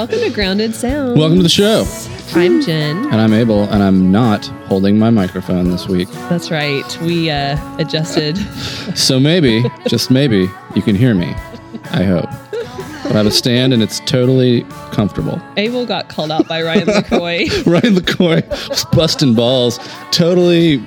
Welcome to Grounded Sound. Welcome to the show. I'm Jen. And I'm Abel, and I'm not holding my microphone this week. That's right. We uh, adjusted. So maybe, just maybe, you can hear me. I hope. I'm at a stand and it's totally comfortable. Abel got called out by Ryan LaCroix. Ryan LaCroix was busting balls. Totally,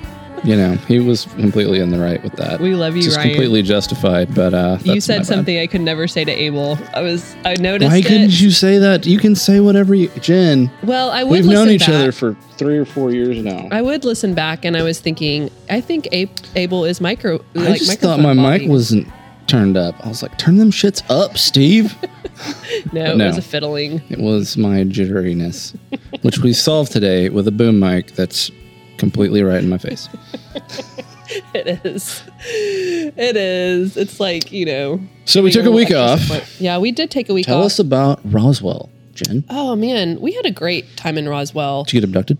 you know, he was completely in the right with that. We love you, Just Ryan. completely justified, but uh, you that's my said bad. something I could never say to Abel. I was I noticed Why it. couldn't you say that? You can say whatever you, Jen. Well, I would We've known each back. other for three or four years now. I would listen back, and I was thinking, I think Ab- Abel is micro. I like just thought microphone my mic wasn't turned up. I was like, turn them shits up, Steve. no, it no. was a fiddling. it was my jitteriness, which we solved today with a boom mic that's completely right in my face. It is. It is. It's like you know. So we took a week off. Yeah, we did take a week Tell off. Tell us about Roswell, Jen. Oh man, we had a great time in Roswell. Did you get abducted?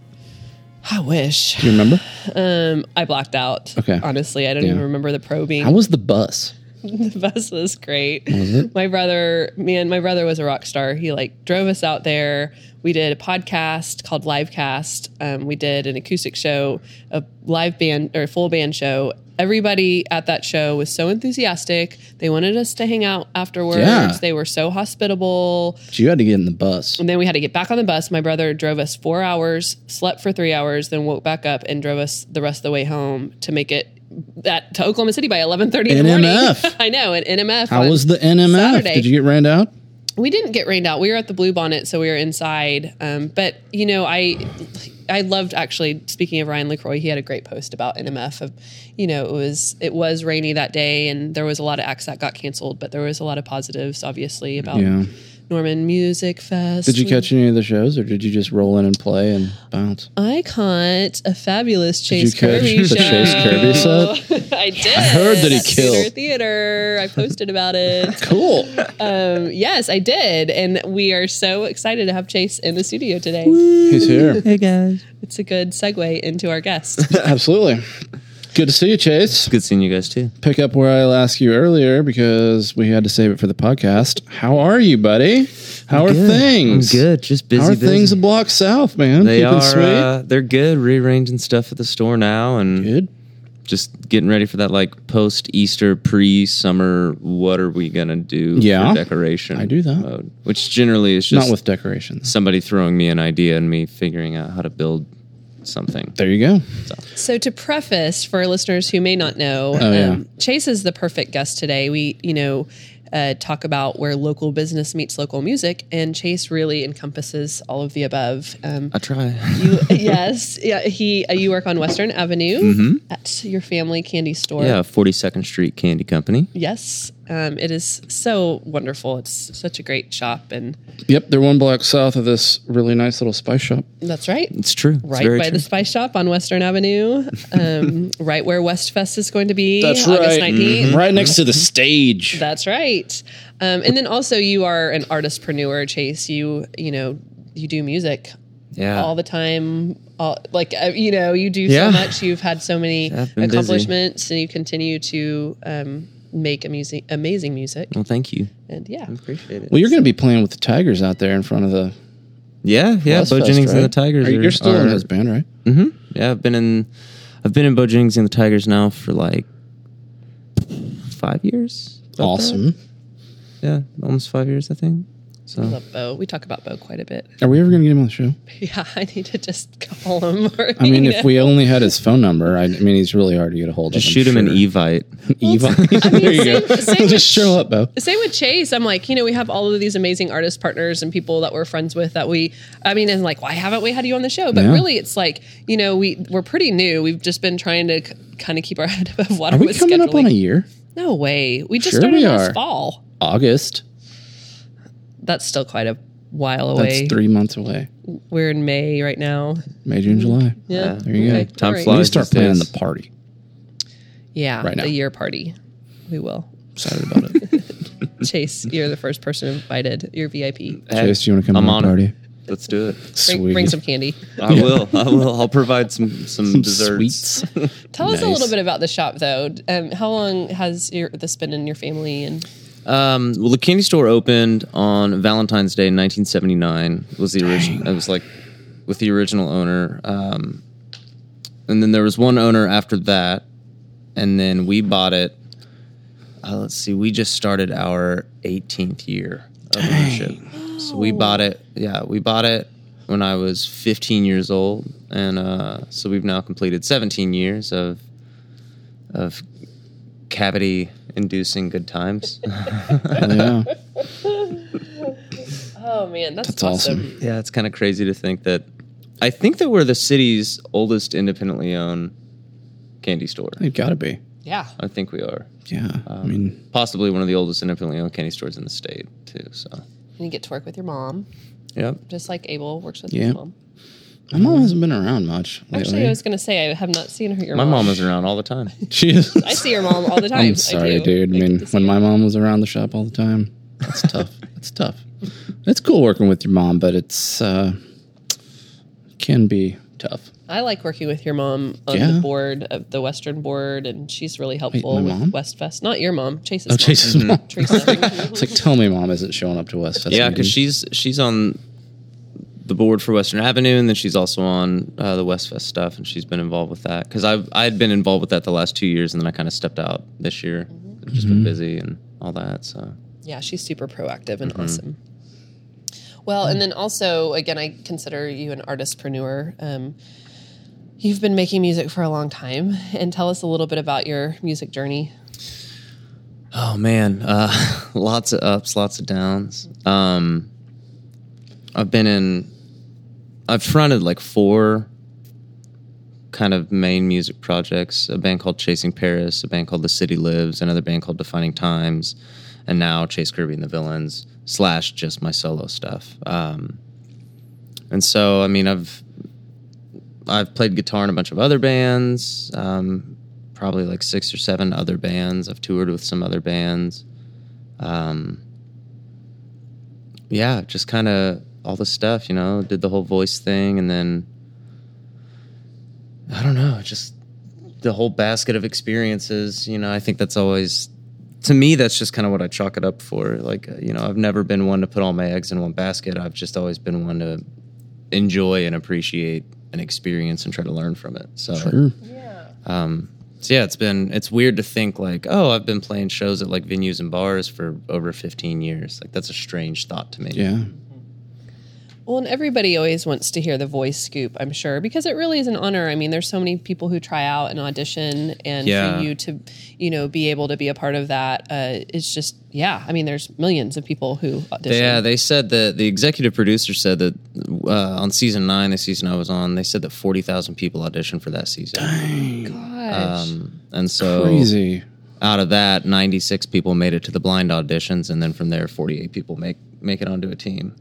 I wish. Do you remember? Um, I blacked out. Okay. Honestly, I don't Yeah. even remember the probing. How was the bus? the bus was great. My brother, man, my brother was a rock star. He like drove us out there. We did a podcast called Livecast. Um, we did an acoustic show, a live band or full band show. Everybody at that show was so enthusiastic. They wanted us to hang out afterwards. Yeah. They were so hospitable. So you had to get in the bus. And then we had to get back on the bus. My brother drove us four hours, slept for three hours, then woke back up and drove us the rest of the way home to make it that to Oklahoma City by eleven thirty in the morning. NMF. I know, at NMF. How was the NMF? Saturday. Did you get rained out? We didn't get rained out. We were at the Blue Bonnet, so we were inside. Um, but you know, I I loved actually. Speaking of Ryan Lacroix, he had a great post about NMF. Of you know, it was it was rainy that day, and there was a lot of acts that got canceled, but there was a lot of positives, obviously, about Yeah. Norman Music Fest. Did you catch any of the shows, or did you just roll in and play and bounce? I caught a fabulous Chase you catch Kirby the show. Chase Kirby set? I did. I heard that he killed. Theater Theater. I posted about it. Cool. Um, yes, I did, and we are so excited to have Chase in the studio today. He's here. Hey guys. It's a good segue into our guest. Absolutely. Good to see you, Chase. Good seeing you guys too. Pick up where I asked you earlier because we had to save it for the podcast. How are you, buddy? How are Good. things? I'm good. Just busy. How are busy. things a block south, man? They Keeping are. sweet. Uh, they're good. Rearranging stuff at the store now, and Good. just getting ready for that like post Easter, pre summer. What are we gonna do? Yeah. for decoration. I do that. mode, which generally is just Not with decorations. somebody throwing me an idea and me figuring out how to build something. There you go. so, to preface for listeners who may not know, Oh, yeah. um, Chase is the perfect guest today. We, you know, uh, talk about where local business meets local music, and Chase really encompasses all of the above. Um, I try. you, yes, yeah. He, uh, you work on Western Avenue at your family candy store. Mm-hmm. yeah, Forty Second Street Candy Company. Yes, um, it is so wonderful. It's such a great shop, and Yep, they're one block south of this really nice little spice shop. that's right. It's true. It's right very by true. the Spice Shop on Western Avenue, um, right where Westfest is going to be August 19th. Right next to the stage. That's right. Um, and then also you are an artistpreneur, Chase. You, you know, you do music yeah. all the time. All, like, uh, you know, you do Yeah. so much. You've had so many I've busy. accomplishments and you continue to um, make amazing, amazing music. well, thank you. And yeah. I appreciate it. Well, you're going to be playing with the Tigers out there in front of the. yeah, yeah. West Bo Fest, Jennings right? and the Tigers. Are you- are- You're still in are- his band, right? Mm-hmm. Yeah, I've been in, I've been in Bo Jennings and the Tigers now for like five years. About that? Awesome. Yeah, almost five years, I think. So I love Bo. We talk about Bo quite a bit. Are we ever going to get him on the show? Yeah, I need to just call him. Or, I mean, you if know. we only had his phone number, I, I mean, he's really hard to get a hold just of. Just shoot him an Evite. Eva. I mean, there you same- go. same with- just show up, Bo. Same with Chase. I'm like, you know, we have all of these amazing artist partners and people that we're friends with that we, I mean, and like, why haven't we had you on the show? But Yeah. really, it's like, you know, we we're pretty new. We've just been trying to c- kind of keep our head above water Are we with coming up on a year? No way. We just Sure started we last fall. August. That's still quite a while away. That's three months away. We're in May right now. May, June, July. Yeah. There you Okay. go. Time All right. We flies. need to start these planning days. the party. Yeah. Right now. The year party. We will. Excited about it. Chase, you're the first person invited. You're VIP. Chase, do you want to come I'm to my on it. party? Let's do it. Bring, bring some candy. I will. I will. I'll provide some some, Some desserts. sweets. Tell us a little bit about the shop, though. Um, how long has your this been in your family? And Um, well, the candy store opened on Valentine's Day, in 1979. Was the original? It was like with the original owner, um, and then there was one owner after that, and then we bought it. Uh, let's see, we just started our 18th year of ownership. So we bought it. Yeah, we bought it when I was 15 years old, and uh, so we've now completed 17 years of of cavity inducing good times. yeah. Oh man, that's, That's awesome. Yeah, it's kind of crazy to think that. I think that we're the city's oldest independently owned candy store. It gotta be. Yeah. I think we are. Yeah. I um, mean, Possibly one of the oldest independently owned candy stores in the state, too. So, And you get to work with your mom, yep. just like Abel works with Yeah. his mom. My mom hasn't been around much. Lately. Actually, I was going to say I have not seen her. Your mom. My mom is around all the time. She is. I see your mom all the time. I I'm sorry, do. dude. I get mean, when my mom was around the shop all the time, it's tough. It's tough. It's cool working with your mom, but it's uh can be tough. I like working with your mom on Yeah. the board of the Western board, and she's really helpful my with mom? Westfest. Not your mom, Chase's. Oh, mom. Chase's mom. Teresa. It's like, tell me, mom isn't showing up to West Fest. Yeah, because meetings. she's she's on the board for Western Avenue, and then she's also on uh, the West Fest stuff, and she's been involved with that. Because I I had been involved with that the last two years, and then I kind of stepped out this year. I've just Mm-hmm. been busy and all that. So yeah, she's super proactive Mm-hmm. and awesome. Well, and then also, again, I consider you an artistpreneur. Um, you've been making music for a long time, and tell us a little bit about your music journey. Oh man, uh, lots of ups, lots of downs. Um, I've been in, I've fronted like four kind of main music projects: a band called Chasing Paris, a band called The City Lives, another band called Defining Times, and now Chase Kirby and the Villains slash just my solo stuff. Um, and so, I mean, I've I've played guitar in a bunch of other bands. Um, probably like six or seven other bands. I've toured with some other bands. Um, yeah, just kind of all the stuff, you know, did the whole voice thing and then I don't know, just the whole basket of experiences, you know, I think that's always to me that's just kind of what I chalk it up for. Like, uh, you know, I've never been one to put all my eggs in one basket. I've just always been one to enjoy and appreciate an experience and try to learn from it. So Sure. Yeah. um, so yeah, it's been it's weird to think like, oh, I've been playing shows at like venues and bars for over 15 years. Like that's a strange thought to me. Yeah. Well, and everybody always wants to hear the voice scoop, I'm sure, because it really is an honor. I mean, there's so many people who try out and audition, and Yeah. for you to, you know, be able to be a part of that, uh, it's just, yeah. I mean, there's millions of people who audition. Yeah, they said that the executive producer said that uh, on season nine, the season I was on, they said that 40,000 people auditioned for that season. Gosh. Um, and so Crazy. Out of that, 96 people made it to the blind auditions, and then from there, 48 people make make it onto a team.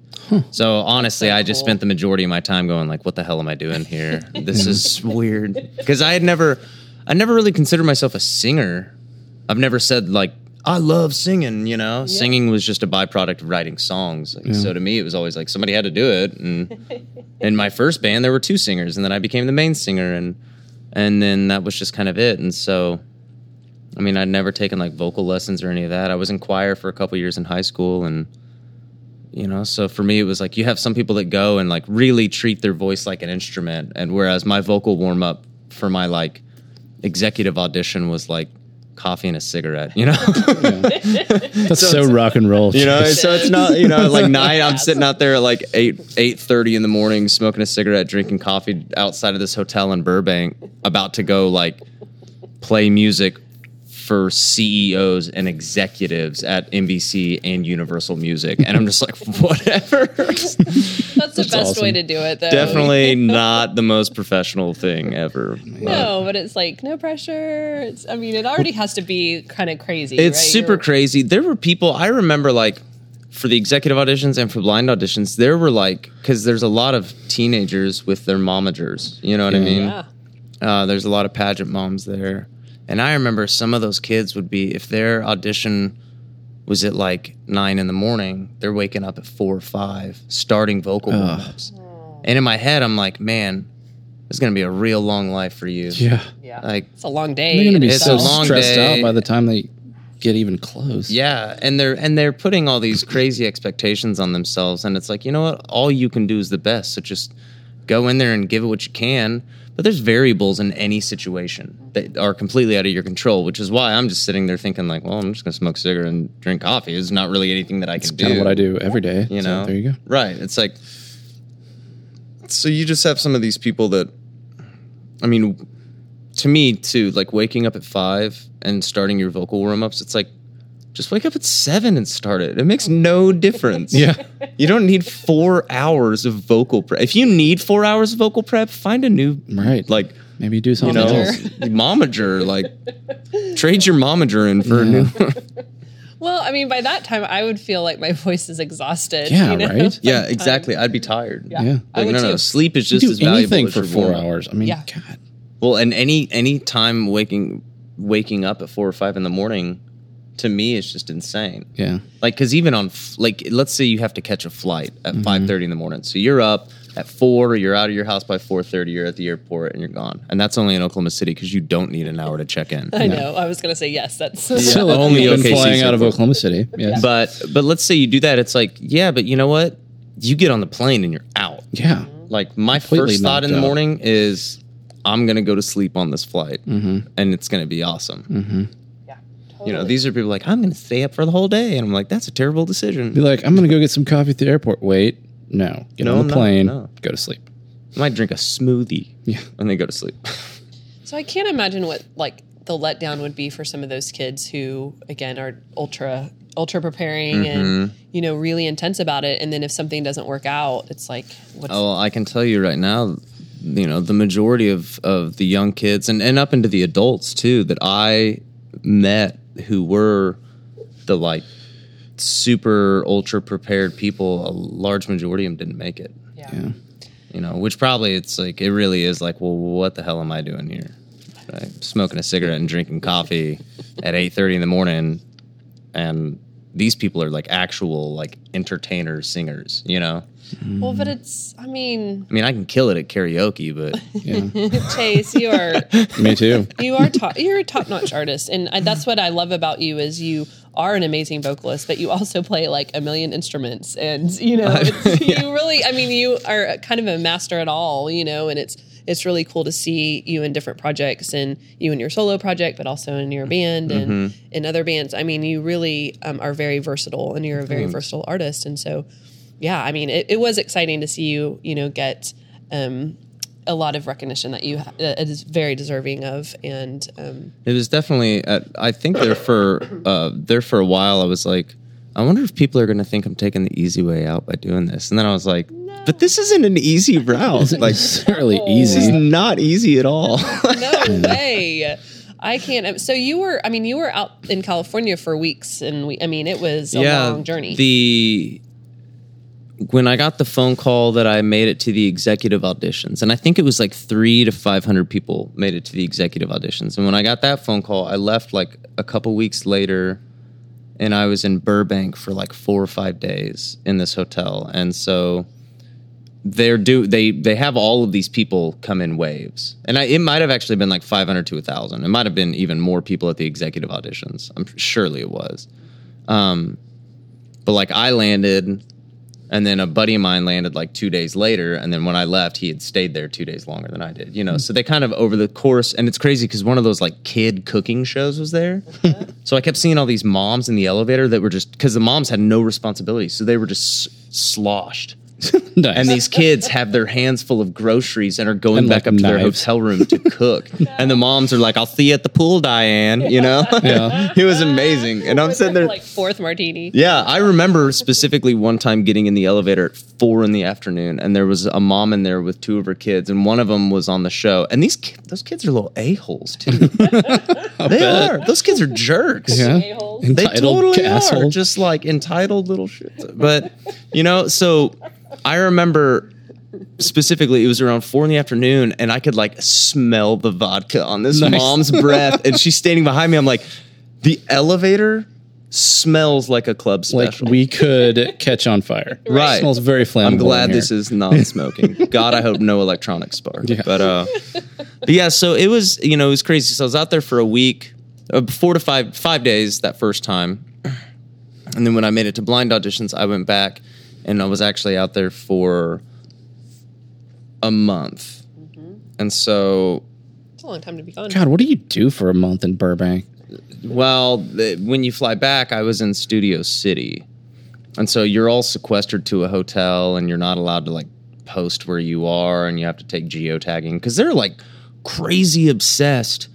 So honestly, I just cool. spent the majority of my time going like, "What the hell am I doing here? This is weird." Because I had never, I never really considered myself a singer. I've never said like, "I love singing." You know, singing was just a byproduct of writing songs. Like, So to me, it was always like somebody had to do it. And in my first band, there were two singers, and then I became the main singer, and and then that was just kind of it. And so. I mean, I'd never taken like vocal lessons or any of that. I was in choir for a couple years in high school, and you know, so for me, it was like you have some people that go and like really treat their voice like an instrument, and whereas my vocal warm up for my like executive audition was like coffee and a cigarette, you know. That's so, rock and roll. You know, Chase. so it's not you know like night. I'm sitting out there at like eight eight thirty in the morning, smoking a cigarette, drinking coffee outside of this hotel in Burbank, about to go like play music for CEOs and executives at NBC and Universal Music, and I'm just like, whatever. That's the best awesome. way to do it, though. Definitely not the most professional thing ever. No, but it's like no pressure. It's, I mean, it already has to be kind of crazy. It's right? super You're- crazy. There were people I remember like for the executive auditions and for blind auditions, there were like because there's a lot of teenagers with their momagers. You know what I mean? Yeah. Uh, there's a lot of pageant moms there, and I remember some of those kids would be if their audition was at like nine in the morning, they're waking up at four or five, starting vocal warm-ups. And in my head, I'm like, man, it's gonna be a real long life for you. yeah. Yeah. Like It's a long day. They're going to be It's so a long stressed day. out by the time they get even close. Yeah, and they're and they're putting all these crazy expectations on themselves, and it's like you know what? All you can do is the best. So just go in there and give it what you can. But there's variables in any situation that are completely out of your control, which is why I'm just sitting there thinking like, well, I'm just gonna smoke a cigarette and drink coffee. It's not really anything that I can do. Kind of what I do every day. You So know, there you go. Right. It's like So you just have some of these people that I mean, to me too, like waking up at five and starting your vocal warm ups, it's like just wake up at seven and start it. It makes no difference. Yeah. You don't need four hours of vocal prep. If you need four hours of vocal prep, find a new Right. like Maybe do you something know else. momager. Like trade your momager in for a new Well, I mean, by that time, I would feel like my voice is exhausted. Yeah, you know? right? Yeah, exactly. I'd be tired. Yeah, Yeah. I Like, would no, no, sleep is You just as do valuable anything as for four warm-up. hours. I mean, Yeah. God. Well, and any any time waking waking up at four or five in the morning, to me, is just insane. Yeah. Like, because even on like, let's say you have to catch a flight at Mm-hmm. thirty in the morning, so you're up at four, you're out of your house by four thirty, you're at the airport, and you're gone, and that's only in Oklahoma City because you don't need an hour to check in. I know. I was going to say yes. That's Still, only you've been OKC flying out of. Oklahoma City. Yes. But but let's say you do that, it's like yeah, but you know what? You get on the plane and you're out. yeah. Like my Completely first thought in knocked the out. morning is I'm gonna go to sleep on this flight, Mm-hmm. and it's gonna be awesome. Yeah. You know, these are people like I'm gonna stay up for the whole day, and I'm like, that's a terrible decision. Be like, I'm going to go get some coffee at the airport. Wait. No. Get No, on the not. plane. No. Go to sleep. I might drink a smoothie, Yeah. and then go to sleep. So I can't imagine what like the letdown would be for some of those kids who, again, are ultra ultra preparing and Mm-hmm. you know really intense about it. And then if something doesn't work out, it's like what's oh, I can tell you right now, you know, the majority of of the young kids and and up into the adults too that I met who were the like super ultra prepared people, a large majority of them didn't make it. yeah. Yeah. you know which probably it's like it really is like well what the hell am i doing here right? smoking a cigarette and drinking coffee at 8.30 in the morning and these people are like actual like entertainers singers you know Well, but it's I mean, i mean i can kill it at karaoke but Yeah. Chase, you are Me too. you are top, you're a top notch artist, and I, that's what I love about you is you are an amazing vocalist, but you also play like a million instruments, and you know it's, you really. I mean, you are kind of a master at all, you know, and it's it's really cool to see you in different projects and you in your solo project, but also in your band and in other bands. I mean, you really um, are very versatile, and you're a very versatile artist, and so yeah, I mean, it, it was exciting to see you, you know, get. Um, a lot of recognition that you ha- uh, is very deserving of, and um, it was definitely at, i think there for uh there for a while i was like i wonder if people are going to think i'm taking the easy way out by doing this and then i was like but this isn't an easy route It's like necessarily this is easy. not easy at all no way. I can't. So you were, I mean, you were out in California for weeks, and we, I mean, it was a long journey. The when I got the phone call that I made it to the executive auditions, and I think it was like three to five hundred people made it to the executive auditions. And when I got that phone call, I left like a couple weeks later, and I was in Burbank for like four or five days in this hotel. And so they're do they they have all of these people come in waves, and I, it might have actually been like five hundred to a thousand. It might have been even more people at the executive auditions. I'm surely it was. Um, but like I landed, and then a buddy of mine landed like two days later, and then when I left, he had stayed there two days longer than I did. You know, hmm. so they kind of over the course, and it's crazy because one of those like kid cooking shows was there, so I kept seeing all these moms in the elevator that were just because the moms had no responsibility, so they were just s- sloshed. Nice. And these kids have their hands full of groceries and are going And, back like, up to their hotel room to cook. and the moms are like, "I'll see you at the pool, Diane." You know, Yeah. it was amazing. And I'm sitting there, like fourth martini. yeah, I remember specifically one time getting in the elevator at four in the afternoon, and there was a mom in there with two of her kids, and one of them was on the show. And these ki- those kids are little a holes too. they are. Those kids are jerks. Yeah. A-holes. They Entitled totally are just like entitled little shit. But you know, so I remember specifically it was around four in the afternoon, and I could like smell the vodka on this Nice. mom's breath, and she's standing behind me. I'm like, the elevator smells like a club like special. we could catch on fire. Right. smells very flammable. I'm glad in here. this is non-smoking. God, I hope no electronic spark. Yeah. But uh, but yeah. So it was, you know, it was crazy. So I was out there for a week. uh, four to five five days that first time, and then when I made it to blind auditions, I went back, and I was actually out there for a month, mm-hmm. and so It's a long time to be gone. God, what do you do for a month in Burbank? Well, the, when you fly back, I was in Studio City, and so you're all sequestered to a hotel, and you're not allowed to like post where you are, and you have to take geotagging because they're like crazy obsessed,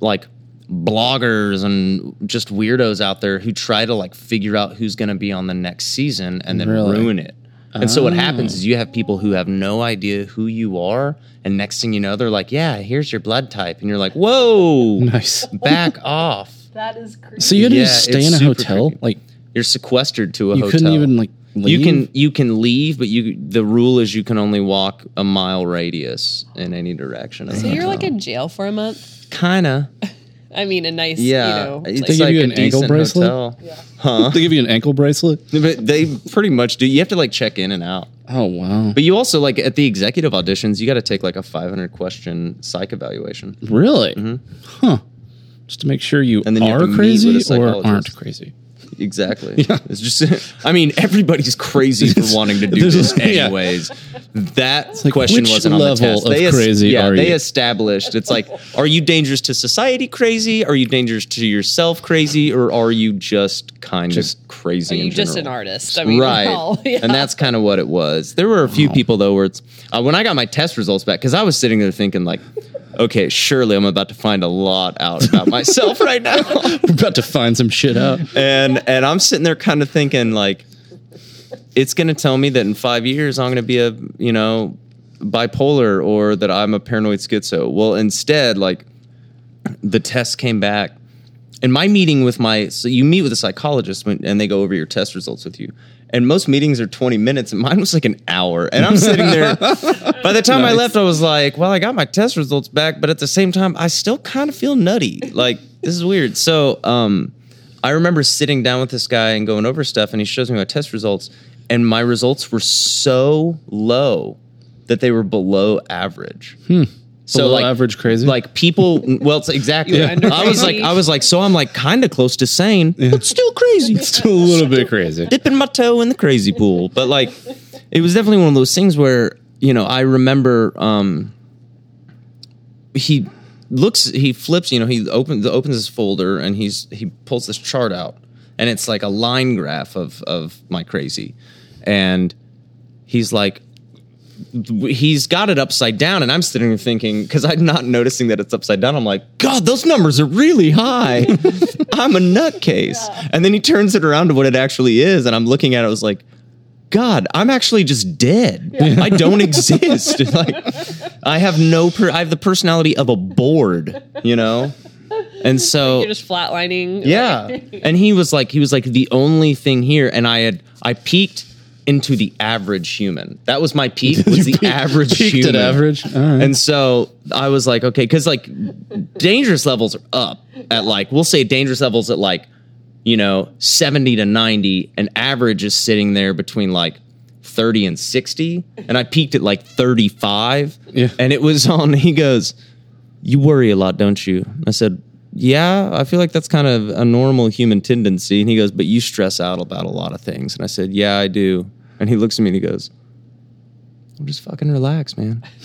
like bloggers and just weirdos out there who try to like figure out who's going to be on the next season and then Really? ruin it. And so what happens oh. is you have people who have no idea who you are, and next thing you know, they're like, "Yeah, here's your blood type," and you're like, "Whoa, Nice. back off." That is crazy. So you had to Yeah, just stay in a hotel? creepy. Like You're sequestered to a you hotel. You couldn't even like leave? you can you can leave, but you the rule is you can only walk a mile radius in any direction. so you're like in jail for a month. kinda I mean, a nice, yeah. you know, it's like- They give like you a an ankle bracelet? hotel. they give you an ankle bracelet? But they pretty much do. You have to like check in and out. Oh wow. But you also like at the executive auditions, you got to take like a 500 question psych evaluation. Really? Huh. Just to make sure you Mm-hmm. And then you are to meet with a crazy or aren't crazy. Exactly. Yeah. It's just. I mean, everybody's crazy for wanting to do There's this a- yeah. anyways. That like, question which wasn't on the level test. of es- crazy yeah, are they you? established. It's like, are you dangerous to society? Crazy? Are you dangerous to yourself? Crazy? Or are you just kind Just- of crazy? Are you in just an artist? I mean, right. hell, yeah. And that's kind of what it was. There were a few people though where it's uh, when I got my test results back because I was sitting there thinking like, okay, surely I'm about to find a lot out about myself right now. We're about to find some shit out. and and I'm sitting there kind of thinking like, it's going to tell me that in five years I'm going to be a you know bipolar or that I'm a paranoid schizo. Well, instead, like the test came back. And my meeting with my so you meet with a psychologist when, and they go over your test results with you. And most meetings are 20 minutes, and mine was like an hour. And I'm sitting there. by the time I left, I was like, well, I got my test results back, but at the same time, I still kind of feel nutty. Like, this is weird. So, um, I remember sitting down with this guy and going over stuff, and he shows me my test results, and my results were so low that they were below average. So like average crazy? like people. Well, it's exactly. You're I was like. I was like, so I'm like kind of close to sane, but still crazy. Still a little bit crazy. Dipping my toe in the crazy pool, but like, it was definitely one of those things where you know I remember um, he looks, he flips, you know, he opens opens his folder and he's he pulls this chart out, and it's like a line graph of of my crazy, and he's like he's got it upside down, and I'm sitting there thinking because I'm not noticing that it's upside down. I'm like, God, those numbers are really high. I'm a nutcase. And then he turns it around to what it actually is, and I'm looking at it. I was like, God, I'm actually just dead. I don't exist. like, I have no. Per- I have the personality of a board. You know. And so You're just flatlining. yeah. and he was like, he was like the only thing here, and I had I peaked into the average human. That was my peak. Was the average Peaked human. at average. Right. And so I was like, okay, because like dangerous levels are up at like we'll say dangerous levels at like you know seventy to ninety, and average is sitting there between like. 30 and 60 and I peaked at like 35 Yeah. and it was on he goes you worry a lot, don't you? I said, Yeah, I feel like that's kind of a normal human tendency. And he goes, But you stress out about a lot of things. And I said, Yeah, I do. And he looks at me and he goes, I'm just fucking relax, man.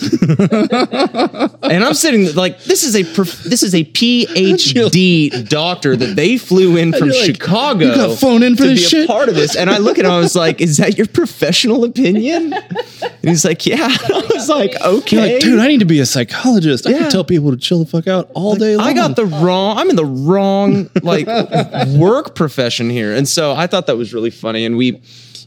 and I'm sitting like this is a prof- this is a PhD doctor that they flew in from You're like, Chicago. "You got flown in for to this be a shit?" part of this. And I look at him, I was like, "Is that your professional opinion?" And he's like, "Yeah." I was like, "Okay." You're like, dude, I need to be a psychologist. I Yeah. can tell people to chill the fuck out all day long. I got the wrong. I'm in the wrong like work profession here, and so I thought that was really funny. And we,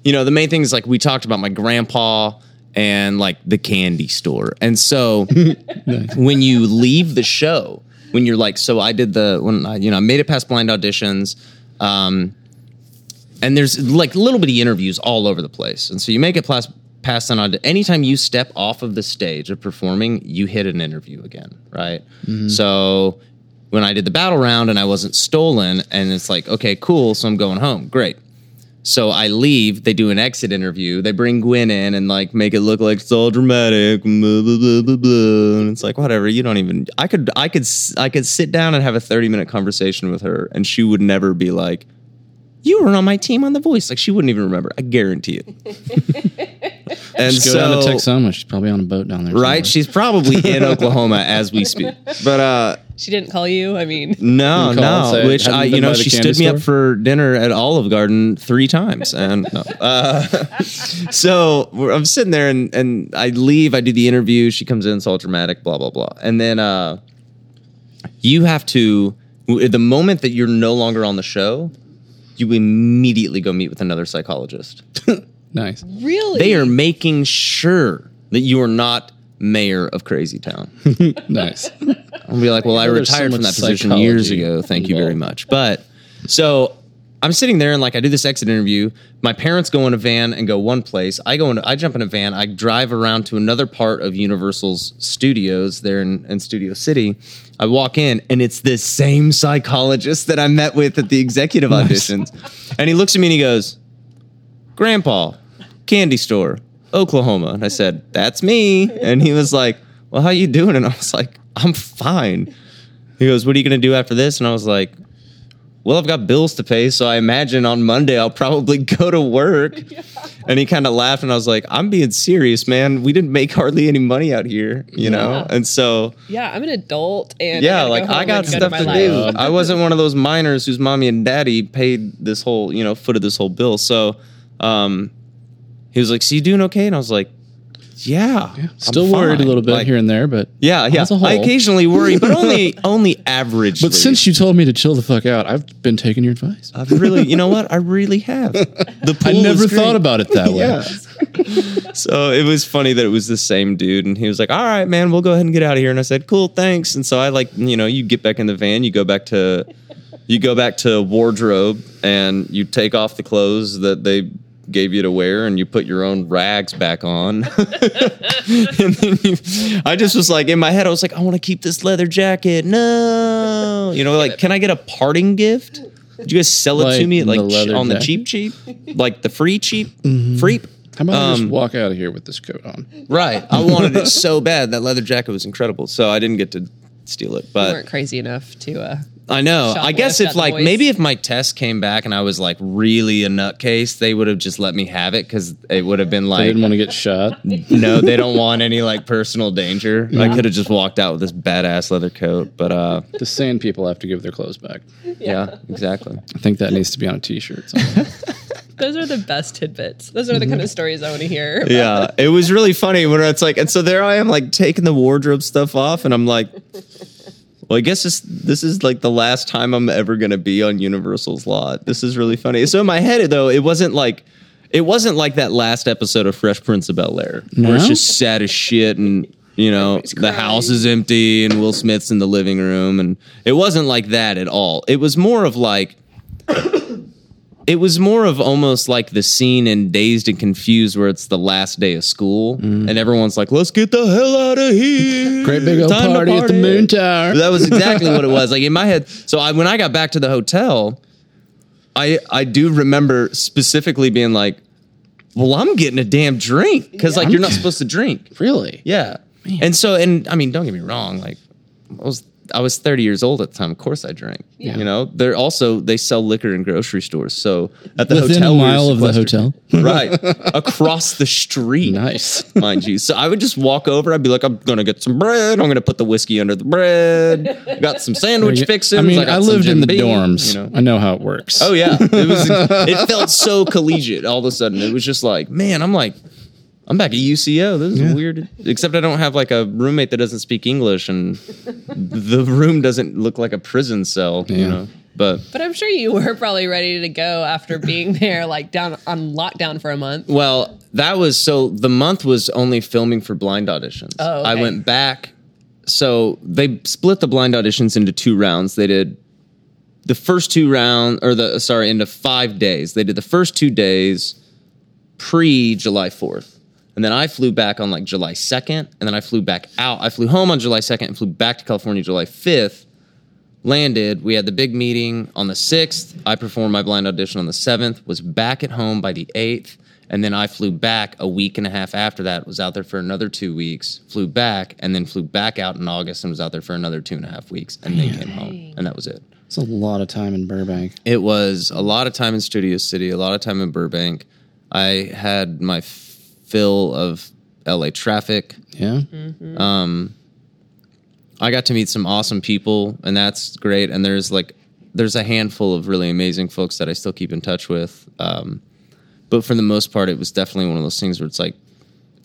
you know, the main thing is like we talked about my grandpa and like the candy store, and so when you leave the show, when you're like, so I did the when I you know I made it past blind auditions. Um, and there's like little bitty interviews all over the place. And so you make it past past an aud- anytime you step off of the stage of performing, you hit an interview again, right? So when I did the battle round and I wasn't stolen, and it's like, okay, cool, so I'm going home, great. So I leave. They do an exit interview. They bring Gwen in and like make it look like it's all dramatic. Blah, blah, blah, blah, blah. And it's like whatever. You don't even. I could. I could. I could sit down and have a thirty minute conversation with her, and she would never be like, "You were on my team on The Voice." Like she wouldn't even remember. I guarantee it. and Just go so down to Texoma. She's probably on a boat down there. right, she's probably in Oklahoma as we speak. But uh, She didn't call you. I mean, no, You call no. say, Which "Haven't I, been you know, by the she candy stood me up for dinner at Olive Garden three times, and no. Uh, so we're- I'm sitting there, and and I leave. I do the interview. She comes in, it's all dramatic, blah blah blah, and then uh, you have to. The moment that you're no longer on the show, you immediately go meet with another psychologist. nice. really? They are making sure that you are not mayor of Crazy Town. Nice. I'll be like, well, I know there's so retired from that position years ago. Thank you very much. But so I'm sitting there and like I do this exit interview. My parents go in a van and go one place. I go in, I jump in a van. I drive around to another part of Universal's studios there in, in Studio City. I walk in and it's this same psychologist that I met with at the executive auditions. And he looks at me and he goes, Grandpa, candy store, Oklahoma. And I said, That's me. And he was like, Well, how you doing? And I was like, I'm fine. He goes, What are you gonna do after this? And I was like, Well, I've got bills to pay, so I imagine on Monday I'll probably go to work. And he kind of laughed, and I was like, I'm being serious, man. We didn't make hardly any money out here, you know? And so yeah, I'm an adult, and yeah, I like go I got go stuff my to do. I wasn't one of those minors whose mommy and daddy paid this whole, you know, footed this whole bill. So, um, he was like, "So you doing okay?" And I was like, "Yeah, I'm Still worried a little bit Like, here and there, but Yeah, yeah. Whole. I occasionally worry, but only only average. But since you told me to chill the fuck out, I've been taking your advice. I've really, you know what? I really have. The I never thought about it that way. Yeah. so it was funny that it was the same dude, and he was like, "All right, man, we'll go ahead and get out of here." And I said, "Cool, thanks." And so I like, you know, you get back in the van, you go back to, you go back to wardrobe, and you take off the clothes that they gave you to wear, and you put your own rags back on. and then you, I just was like, in my head, I was like, I want to keep this leather jacket. No, you know, like, can I get a parting gift? Did you guys sell it to Like me like the leather on the jacket? cheap cheap, like the free cheap, free? How about I Um, just walk out of here with this coat on? Right. I wanted it so bad. That leather jacket was incredible. So I didn't get to steal it. You But weren't crazy enough to. Uh, I know. I guess if like Voice. maybe if my test came back and I was like really a nutcase, they would have just let me have it because it would have been I like didn't want to get shot. no, they don't want any like personal danger. I could have just walked out with this badass leather coat. But uh The sane people have to give their clothes back. yeah, exactly. I think that needs to be on a t-shirt. those are the best tidbits. Those are the kind of stories I want to hear. yeah, it was really funny when it's like, and so there I am, like taking the wardrobe stuff off, and I'm like, well, I guess this this is like the last time I'm ever gonna be on Universal's lot. This is really funny. So in my head, though, it wasn't like. It wasn't like that last episode of Fresh Prince of Bel Air, where it's just sad as shit, and you know the house is empty, and Will Smith's in the living room, and it wasn't like that at all. It was more of like it was more of almost like the scene in Dazed and Confused where it's the last day of school mm. and everyone's like, let's get the hell out of here. Great big old to party, at the. Moon Tower. That was exactly what it was. Like in my head. So I, when I got back to the hotel, I I do remember specifically being like, well, I'm getting a damn drink because like you're not supposed to drink. really? Yeah. And so, and I mean, don't get me wrong. Like, I was I was 30 years old at the time. Of course, I drank. You know, they're also they sell liquor in grocery stores. So at the Within hotel, a we mile of the hotel. right across the street. Nice. Mind you, so I would just walk over. I'd be like, "I'm gonna get some bread. I'm gonna put the whiskey under the bread. Got some sandwich fixings. I mean, got I lived in the Beam," dorms. You know? I know how it works. Oh yeah, it was. it felt so collegiate all of a sudden. It was just like, man, I'm like, I'm back at UCO. This is weird. Except I don't have like a roommate that doesn't speak English, and the room doesn't look like a prison cell. You Yeah. know, but But I'm sure you were probably ready to go after being there, like down on lockdown for a month. Well, that was so the month was only filming for blind auditions. Oh, I went back. So they split the blind auditions into two rounds. They did the first two round or the sorry, into five days. They did the first two days pre July 4th. And then I flew back on like July 2nd, and then I flew back out. I flew home on July 2nd and flew back to California July 5th landed. We had the big meeting on the sixth. I performed my blind audition on the seventh. Was back at home by the eighth, and then I flew back a week and a half after that. Was out there for another two weeks. Flew back, and then flew back out in August and was out there for another two and a half weeks, and then came home, and that was it. It's a lot of time in Burbank. It was a lot of time in Studio City, a lot of time in Burbank. I had my f- fill of LA traffic. Yeah. Um, I got to meet some awesome people, and that's great. And there's like, there's a handful of really amazing folks that I still keep in touch with. Um, but for the most part, it was definitely one of those things where it's like,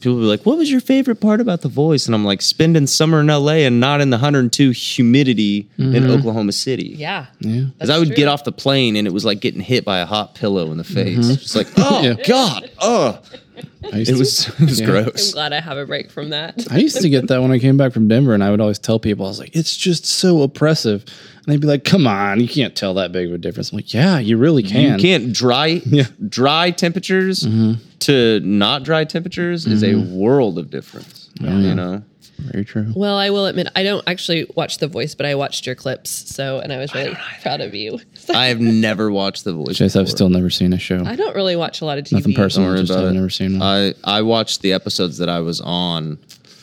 people will be like, "What was your favorite part about The Voice?" And I'm like, spending summer in LA and not in the 102 humidity in Oklahoma City. Yeah. Yeah. Because I would get off the plane and it was like getting hit by a hot pillow in the face. Just like, oh Yeah. God, oh, I used it to- was it was Yeah. I'm glad I have a break from that. I used to get that when I came back from Denver, and I would always tell people, I was like, it's just so oppressive. And they'd be like, come on, you can't tell that big of a difference. I'm like, yeah, you really can. You can't dry yeah. dry temperatures mm-hmm. to not dry temperatures is a mm-hmm. world of difference. You know, Very true. Well, I will admit I don't actually watch The Voice, but I watched your clips, so and I was really proud of you. I have never watched The Voice. Chase, I've before. still never seen a show. I don't really watch a lot of TV. Nothing personal, worry just about I've it. never seen one. I I watched the episodes that I was on,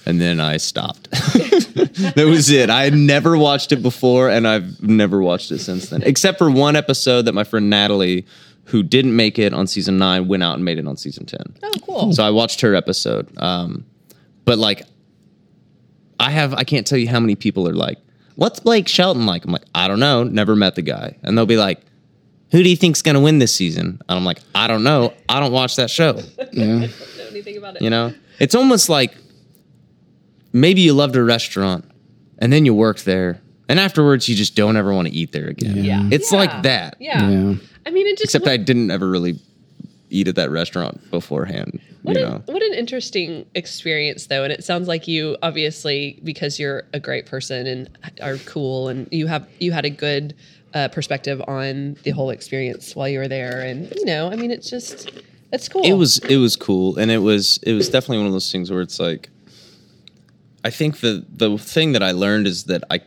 and then I stopped. that was it. I had never watched it before, and I've never watched it since then, except for one episode that my friend Natalie, who didn't make it on season nine, went out and made it on season ten. Oh, cool. So I watched her episode. Um, but like, I have I can't tell you how many people are like, "What's Blake Shelton like?" I'm like, I don't know. Never met the guy, and they'll be like. Who do you think's going to win this season? And I'm like, I don't know. I don't watch that show. yeah. don't know anything about it. You know, it's almost like maybe you loved a restaurant and then you worked there, and afterwards you just don't ever want to eat there again. Yeah. It's Yeah. like that. Yeah. Yeah. I mean, it just Except what, I didn't ever really eat at that restaurant beforehand. what, you an, know, what an interesting experience, though. And it sounds like you obviously because you're a great person and are cool, and you have you had a good uh, perspective on the whole experience while you were there. And you know, I mean, it's just it's cool. it was it was cool, and it was it was definitely one of those things where it's like, I think the the thing that I learned is that I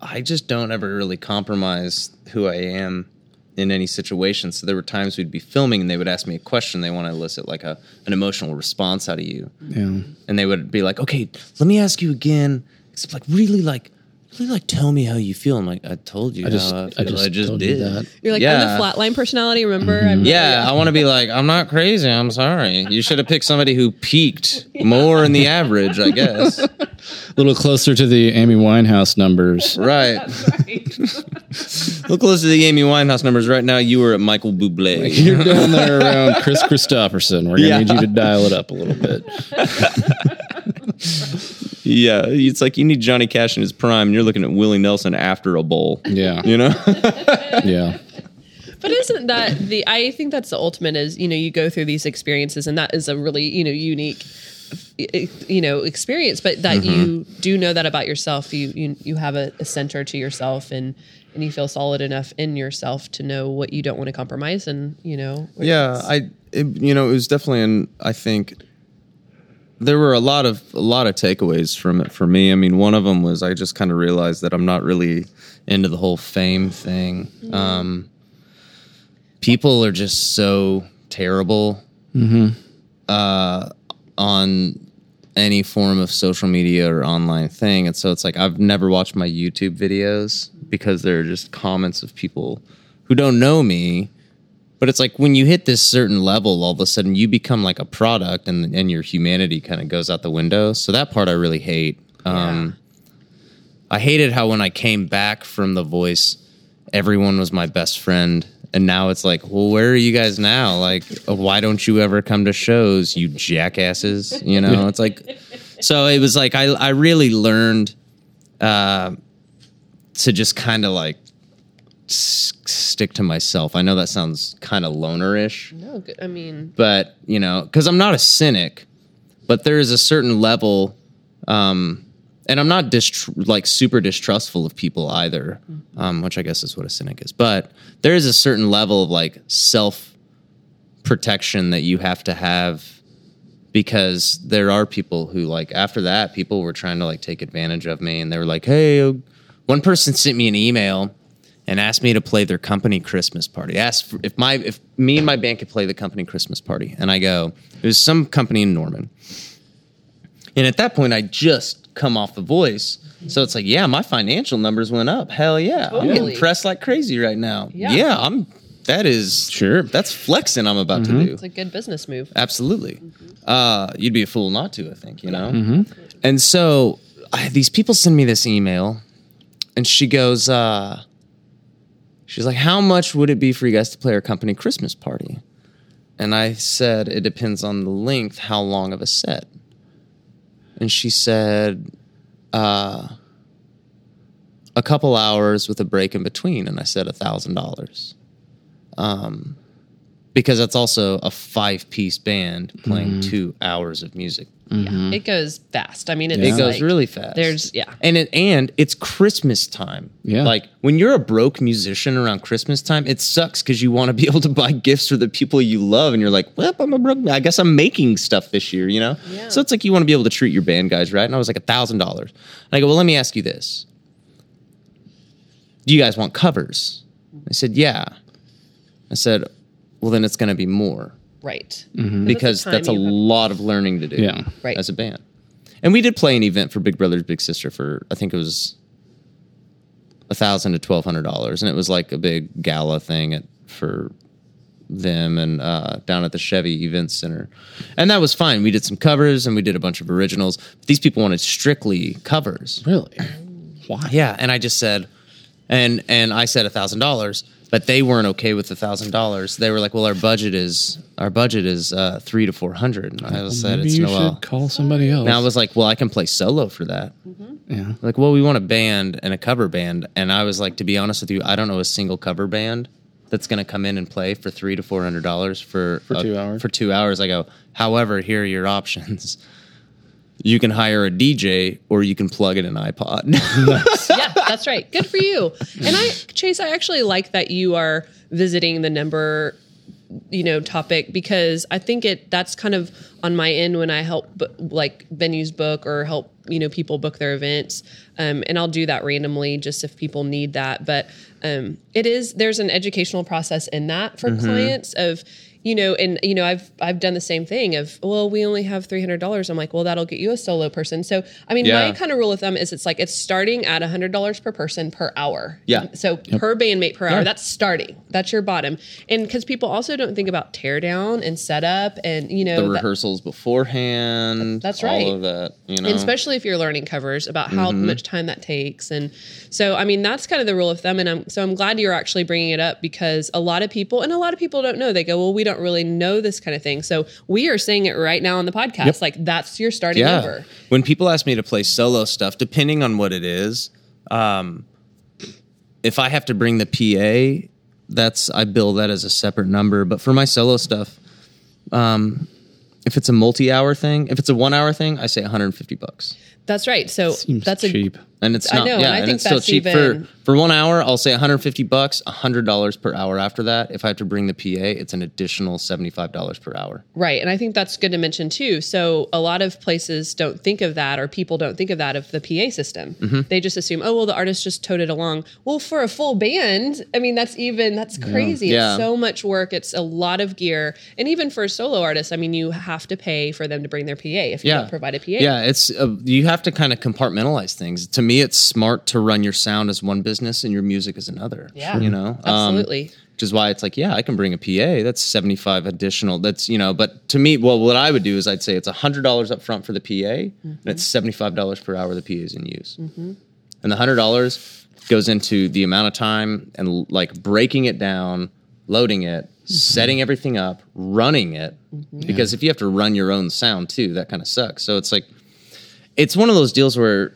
I just don't ever really compromise who I am in any situation. So there were times we'd be filming and they would ask me a question. They want to elicit like a an emotional response out of you, Yeah. and they would be like, "Okay, let me ask you again." Except like really like. Really, like, tell me how you feel. I'm like, I told you. I just- how I, I just I just told you did. that. You're like Yeah. I'm the flatline personality. Remember? Mm-hmm. I'm Yeah, I want to be like, I'm not crazy. I'm sorry. You should have picked somebody who peaked more in the average, I guess. A little closer to the Amy Winehouse numbers. Right. Look close to the Amy Winehouse numbers right now. You were at Michael Bublé. You're down there around Kris Kristofferson. We're gonna Yeah. need you to dial it up a little bit. yeah, it's like you need Johnny Cash in his prime. And you're looking at Willie Nelson after a bowl. Yeah. You know? Yeah. But isn't that the? I think that's the ultimate. Is you know you go through these experiences, and that is a really you know unique, you know experience. But that you do know that about yourself. You you you have a, a center to yourself, and and you feel solid enough in yourself to know what you don't want to compromise, and you know. yeah i it, you know it was definitely an i think there were a lot of a lot of takeaways from it for me i mean one of them was i just kind of realized that i'm not really into the whole fame thing um people are just so terrible uh on any form of social media or online thing and so it's like i've never watched my youtube videos because they're just comments of people who don't know me but it's like when you hit this certain level, all of a sudden you become like a product, and and your humanity kind of goes out the window. So that part I really hate. Um, I hated how when I came back from The Voice, everyone was my best friend, and now it's like, well, where are you guys now? Like, why don't you ever come to shows, you jackasses? You know, it's like, so it was like I I really learned uh, to just kind of like s- stick to myself. I know that sounds kind of lonerish, No. I mean, but you know, because I'm not a cynic, but there is a certain level, um, and I'm not like super distrustful of people either, um, which I guess is what a cynic is. But there is a certain level of like self protection that you have to have because there are people who like after that people were trying to like take advantage of me and they were like hey uh, one person sent me an email and asked me to play their company Christmas party. Asked if my if me and my band could play the company Christmas party, and I go, it was some company in Norman. And at that point, I just come off the voice. So it's like, yeah, my financial numbers went up. Hell yeah. I'm Totally. getting pressed like crazy right now. Yeah. Yeah, I'm that is Sure. That's flexing I'm about to do. It's a good business move. Absolutely. Uh, you'd be a fool not to, I think, you know? And so I, these people send me this email, and she goes, uh, she's like, How much would it be for you guys to play our company Christmas party? And I said, It depends on the length, how long of a set. And she said, uh, a couple hours with a break in between. And I said, a thousand dollars because that's also a five piece band playing mm-hmm. two hours of music. Yeah, it mm-hmm. goes fast. I mean, it's It goes like- really fast. There's yeah. and it and it's Christmas time. Yeah. like when you're a broke musician around Christmas time, it sucks because you want to be able to buy gifts for the people you love, and you're like, well, I'm a broke. I guess I'm making stuff this year, you know. Yeah. So it's like you want to be able to treat your band guys right. And I was like a thousand dollars. And I go, well, let me ask you this: Do you guys want covers? I said, yeah. I said, well, then it's going to be more Right. because that's a you have- lot of learning to do Yeah. Right. as a band. And we did play an event for Big Brothers Big Sister for I think it was a thousand to twelve hundred dollars, and it was like a big gala thing at, for them and uh, down at the Chevy Event Center, and that was fine. We did some covers and we did a bunch of originals. These people wanted strictly covers. Really? Why? Yeah, and I just said, and and I said a thousand dollars, but they weren't okay with the thousand dollars. They were like, "Well, our budget is our budget is uh, three to four hundred. And I said, Maybe "It's you no should call somebody else. And I was like, "Well, I can play solo for that." yeah. Like, well, we want a band and a cover band, and I was like, to be honest with you, I don't know a single cover band that's going to come in and play for three to four hundred dollars for For a- two hours. For two hours, I go. However, here are your options. You can hire a DJ, or you can plug in an iPod. yeah, that's right. Good for you. And I, Chase, I actually like that you are visiting the number, you know, topic because I think it that's kind of on my end when I help like venues book or help you know people book their events, um, and I'll do that randomly just if people need that. But um, it is there's an educational process in that for clients of you know, and you know, I've I've done the same thing of well, we only have three hundred dollars. I'm like, well, that'll get you a solo person. So I mean, Yeah. my kind of rule of thumb is it's like it's starting at hundred dollars per person per hour. Yeah. So per bandmate per hour, that's starting. That's your bottom. And because people also don't think about teardown and setup and you know the that- rehearsals beforehand. That's all right. of that. You know, and especially if you're learning covers about how mm-hmm. much time that takes and so i mean that's kind of the rule of thumb and i'm so i'm glad you're actually bringing it up because a lot of people and a lot of people don't know they go well we don't really know this kind of thing so we are saying it right now on the podcast like that's your starting yeah. number When people ask me to play solo stuff, depending on what it is, um, if I have to bring the PA, that's I bill that as a separate number. But for my solo stuff, um, if it's a multi-hour thing, if it's a one-hour thing, I say 150 bucks. that's right so Seems that's a cheap. And it's I not, know, and yeah, I and, think it's still cheap even- for for one hour. I'll say 150 bucks, 100 dollars per hour. After that, if I have to bring the PA, it's an additional 75 dollars per hour. Right. And I think that's good to mention too. So a lot of places don't think of that or people don't think of that of the PA system. Mm-hmm. They just assume, oh, well, the artist just towed it along. Well, for a full band, I mean, that's even, that's crazy. Yeah. It's so much work. It's a lot of gear. And even for a solo artist, I mean, you have to pay for them to bring their PA if you yeah. don't provide a PA. Yeah, it's uh, you have to kind of compartmentalize things. To me, it's smart to run your sound as one business and your music as another. Yeah. you know, Um, Absolutely. which is why it's like, yeah, I can bring a PA. That's seventy five additional. That's you know, but to me, well, what I would do is I'd say it's hundred dollars up front for the PA, Mm-hmm. and it's seventy five dollars per hour the PA is in use, and the hundred dollars goes into the amount of time and like breaking it down, loading it. Mm-hmm. Setting everything up, running it, because if you have to run your own sound too, that kind of sucks. So it's like, it's one of those deals where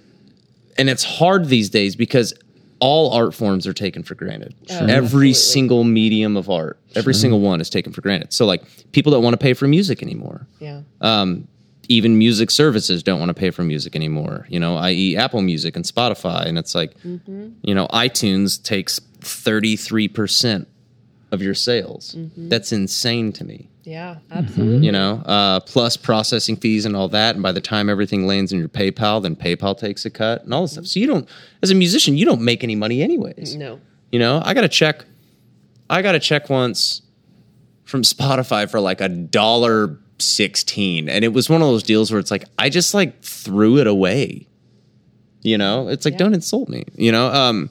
and it's hard these days because all art forms are taken for granted. Oh, every absolutely. single medium of art, every single one is taken for granted. So like people don't want to pay for music anymore. Yeah. Um, even music services don't want to pay for music anymore, you know, i.e. Apple Music and Spotify and it's like mm-hmm. you know, iTunes takes 33% of your sales. Mm-hmm. That's insane to me. Yeah, absolutely. you know, uh, plus processing fees and all that. And by the time everything lands in your PayPal, then PayPal takes a cut and all this stuff. So you don't, as a musician, you don't make any money anyways. No. You know, I got a check. I got a check once from Spotify for like a dollar sixteen, and it was one of those deals where it's like I just like threw it away. You know, it's like Yeah. don't insult me. You know, um,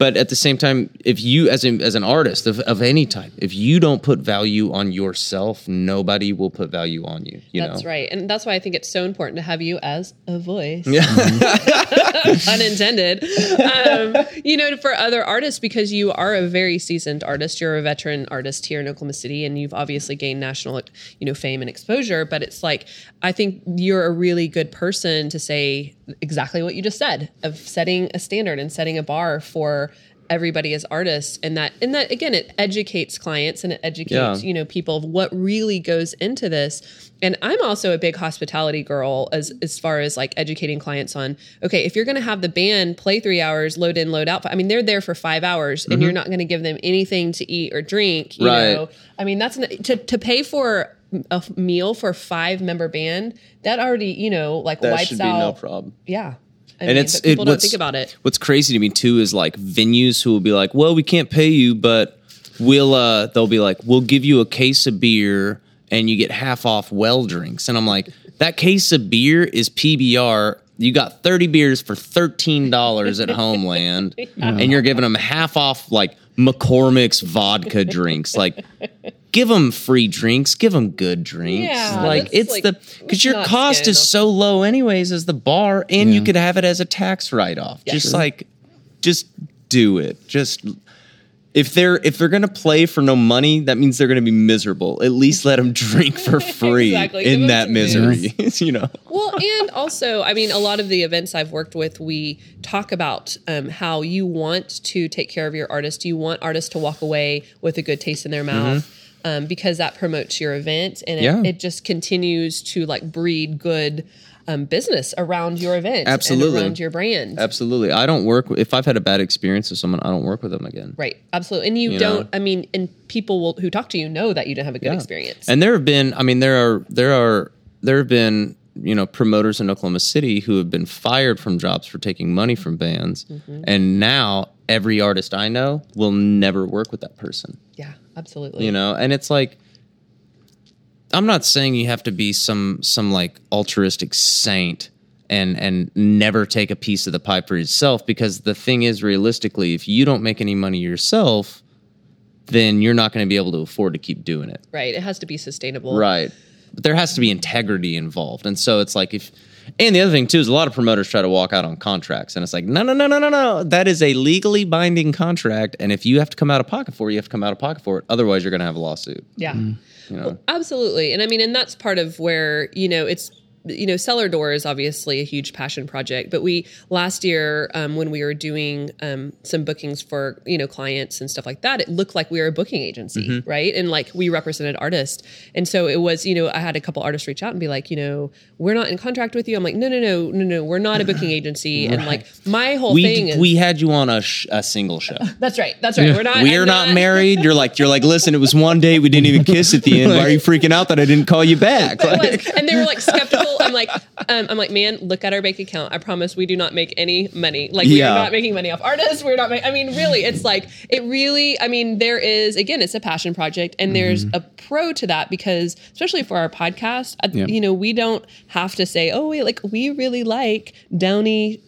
but at the same time, if you as a, as an artist of, of any type, if you don't put value on yourself, nobody will put value on you. You That's know, right. And that's why I think it's so important to have you as a voice. Yeah. Unintended. Um, you know, for other artists, because you are a very seasoned artist, you're a veteran artist here in Oklahoma City, and you've obviously gained national, you know, fame and exposure. But it's like, I think you're a really good person to say exactly what you just said of setting a standard and setting a bar for everybody as artists and that and that again it educates clients and it educates Yeah. you know people of what really goes into this and i'm also a big hospitality girl as as far as like educating clients on okay if you're going to have the band play three hours load in load out i mean they're there for five hours and you're not going to give them anything to eat or drink you Mm-hmm. Right. know i mean that's n- to, to pay for a f- meal for five member band that already you know like that wipes should be out no problem. yeah I and mean, it's people it, don't what's- think about it What's crazy to me too is like venues who will be like, "Well, we can't pay you, but we'll." uh They'll be like, "We'll give you a case of beer and you get half off well drinks." And I'm like, "That case of beer is PBR." You got 30 beers for $13 at Homeland, and you're giving them half off like McCormick's vodka drinks. Like, give them free drinks, give them good drinks. Yeah, like, it's like, the because your not cost is so low, anyways, as the bar, and you could have it as a tax write off. Yeah. Just Sure. like, just do it. Just if they're if they're gonna play for no money, that means they're gonna be miserable. At least let them drink for free Exactly. Give in 'em that misery. you know. well, and also, I mean, a lot of the events I've worked with, we talk about um, how you want to take care of your artist. You want artists to walk away with a good taste in their mouth. Um, because that promotes your event and it, Mm-hmm. Yeah. it just continues to like breed good um, business around your event Absolutely. and around your brand. Absolutely. I don't work if I've had a bad experience with someone, I don't work with them again. Right, absolutely. And you, You don't, know? I mean, and people will, who talk to you know that you didn't have a good Yeah. experience. And there have been, I mean, there are there are there have been you know promoters in Oklahoma City who have been fired from jobs for taking money from bands, Mm-hmm. and now every artist I know will never work with that person. yeah, absolutely. You know, and it's like. I'm not saying you have to be some some like altruistic saint and and never take a piece of the pie for yourself because the thing is realistically if you don't make any money yourself then you're not going to be able to afford to keep doing it. right. It has to be sustainable. Right. But there has to be integrity involved. And so it's like if and the other thing too is a lot of promoters try to walk out on contracts and it's like no no no no no no that is a legally binding contract and if you have to come out of pocket for it you have to come out of pocket for it otherwise you're going to have a lawsuit. Yeah. Mm-hmm. You know. Absolutely. And I mean, and that's part of where, you know, it's, you know, Cellar Door is obviously a huge passion project, but we last year um, when we were doing um, some bookings for you know clients and stuff like that, it looked like we were a booking agency, Mm-hmm. right? And like we represented artists, and so it was you know I had a couple artists reach out and be like, you know, we're not in contract with you. I'm like, no, no, no, no, no, we're not a booking agency, and like my whole thing We is we had you on a sh- a single show. that's right, that's right. We're not. We are I'm not married. You're like you're like listen. It was one day we didn't even kiss at the end. Why are you freaking out that I didn't call you back? Like- And they were like skeptical. I'm like, um, I'm like, man, look at our bank account. I promise we do not make any money. Like we Yeah. are not making money off artists. We're not. Make, I mean, really, it's like it really. I mean, there is again, it's a passion project, and there's Mm-hmm. a pro to that because especially for our podcast, Yeah. you know, we don't have to say, oh wait, like we really like Downy.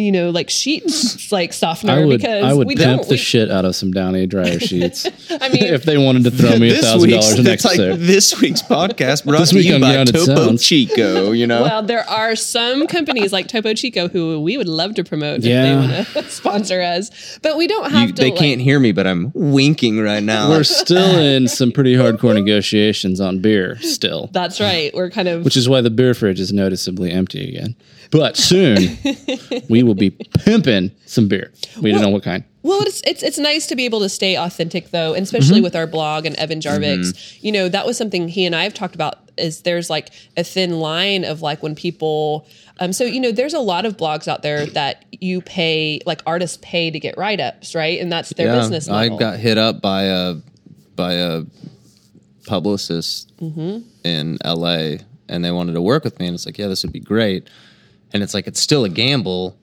You know, like sheet like softener I would because I would we pimp don't. the We- shit out of some Downy dryer sheets. I mean, if they wanted to throw me a thousand dollars next it's like episode. this week's podcast brought This to week you by Grounded Topo Sounds. Chico. You know, Well, there are some companies like Topo Chico who we would love to promote Yeah. if they want to sponsor us, but we don't have You- to. they like- can't hear me, but I'm winking right now. We're still in some pretty hardcore negotiations on beer still, That's right. We're kind of which is why the beer fridge is noticeably empty again. But soon we will be pimping some beer. We don't know what kind. well. It's it's it's nice to be able to stay authentic though, and Mm-hmm. especially with our blog and Evan Jarvix. You know, that was something he and I have talked about. Is there's like a thin line of like when people. Um, so you know, there's a lot of blogs out there that you pay, like artists pay to get write ups, right? And that's their business model. I got hit up by a by a publicist in LA and they wanted to work with me and it's like, yeah, this would be great. And it's like it's still a gamble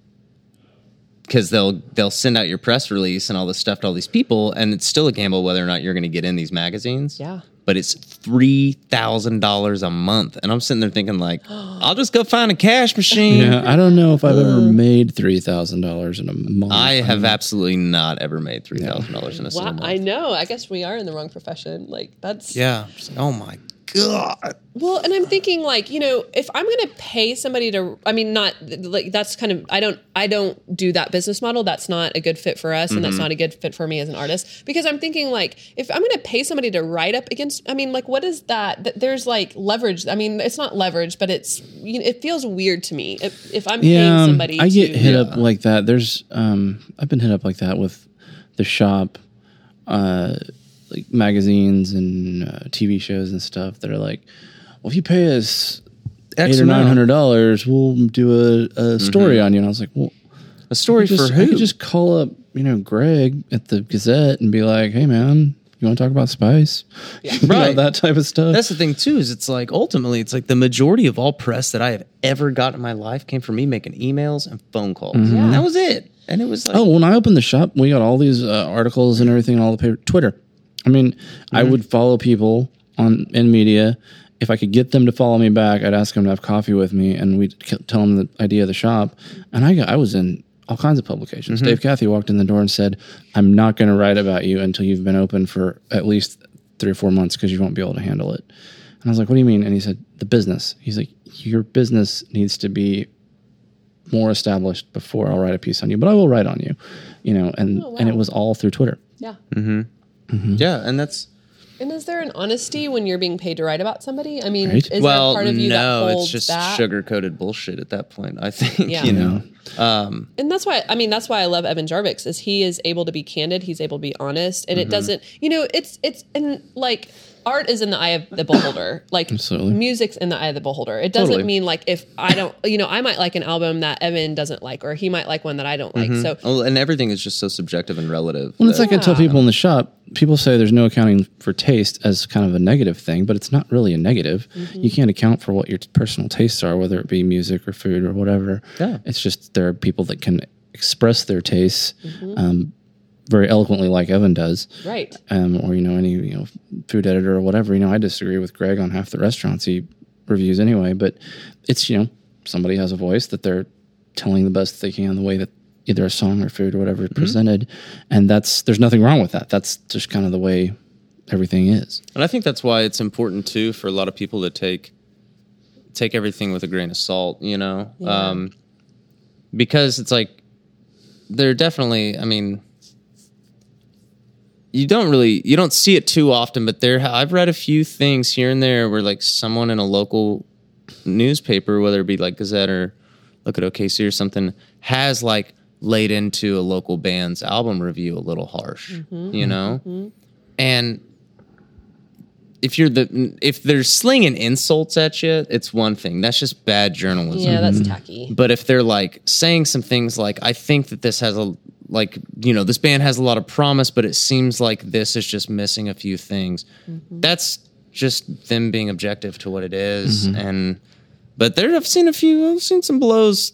because they'll they'll send out your press release and all this stuff to all these people and it's still a gamble whether or not you're going to get in these magazines. Yeah. But it's three thousand dollars a month, and I'm sitting there thinking like, I'll just go find a cash machine. Yeah, I don't know if I've ever made three thousand dollars in a month. I have absolutely not ever made three thousand dollars in a single month. I know. I guess we are in the wrong profession. Like that's Yeah. Just like, oh my god. Well, and I'm thinking like, you know, if I'm going to pay somebody to I mean not like that's kind of I don't I don't do that business model. That's not a good fit for us and that's not a good fit for me as an artist because I'm thinking like if I'm going to pay somebody to write up against I mean like what is that? That there's like leverage. I mean, it's not leverage, but it's you know, it feels weird to me if, if I'm yeah, paying somebody I get to, hit up like that. There's, um, I've been hit up like that with the shop, uh, like magazines and uh, TV shows and stuff that are like, well, if you pay us X eight or amount. nine hundred dollars, we'll do a, a story on you. And I was like, well, A story just, for I who? could just call up, you know, Greg at the Gazette and be like, hey man, you want to talk about spice? You know, Right. that type of stuff. That's the thing too. Is it's like ultimately, it's like the majority of all press that I have ever got in my life came from me making emails and phone calls. Mm-hmm. That was it. And it was like, Oh, when I opened the shop, we got all these uh, articles and everything on all the paper. Twitter. I mean, I Mm-hmm. would follow people on in media. If I could get them to follow me back, I'd ask them to have coffee with me, and we'd k- tell them the idea of the shop. And I got, I was in all kinds of publications. Mm-hmm. Dave Cathey walked in the door and said, "I'm not going to write about you until you've been open for at least three or four months because you won't be able to handle it." And I was like, "What do you mean?" And he said, "The business." He's like, "Your business needs to be more established before I'll write a piece on you, but I will write on you, you know, and Oh, wow. and it was all through Twitter. yeah. Mm-hmm. yeah, and that's And is there an honesty when you're being paid to write about somebody? I mean, Right. is well, there a part of you no, that it's just that? sugar coated bullshit at that point. I think Yeah. you You know. know, um, and that's why I mean that's why I love Evan Jarvix is he is able to be candid, he's able to be honest, and it mm-hmm. doesn't you know it's it's and like art is in the eye of the beholder, like Absolutely. music's in the eye of the beholder. It doesn't Totally. mean like if I don't you know I might like an album that Evan doesn't like, or he might like one that I don't like. Mm-hmm. So Well, and everything is just so subjective and relative. well, it's that- like I tell people in the shop. People say there's no accounting for taste as kind of a negative thing, but it's not really a negative. Mm-hmm. You can't account for what your personal tastes are, whether it be music or food or whatever. Yeah. It's just there are people that can express their tastes mm-hmm. um, very eloquently, like Evan does. right, um, or you know any you know food editor or whatever. You know, I disagree with Greg on half the restaurants he reviews anyway. But it's you know somebody has a voice that they're telling the best they can the way that either a song or food or whatever is presented, and that's there's nothing wrong with that. That's just kind of the way everything is. And I think that's why it's important too for a lot of people to take take everything with a grain of salt, you know, um, because it's like they're definitely. I mean, you don't really you don't see it too often, but there I've read a few things here and there where like someone in a local newspaper, whether it be like Gazette or Look at OKC or something, has like laid into a local band's album review a little harsh, mm-hmm. you know, mm-hmm. and if you're the if they're slinging insults at you, it's one thing. That's just bad journalism. yeah, that's mm-hmm. tacky. But if they're like saying some things like, I think that this has a like, you know, this band has a lot of promise, but it seems like this is just missing a few things. Mm-hmm. That's just them being objective to what it is. Mm-hmm. And but there I've seen a few I've seen some blows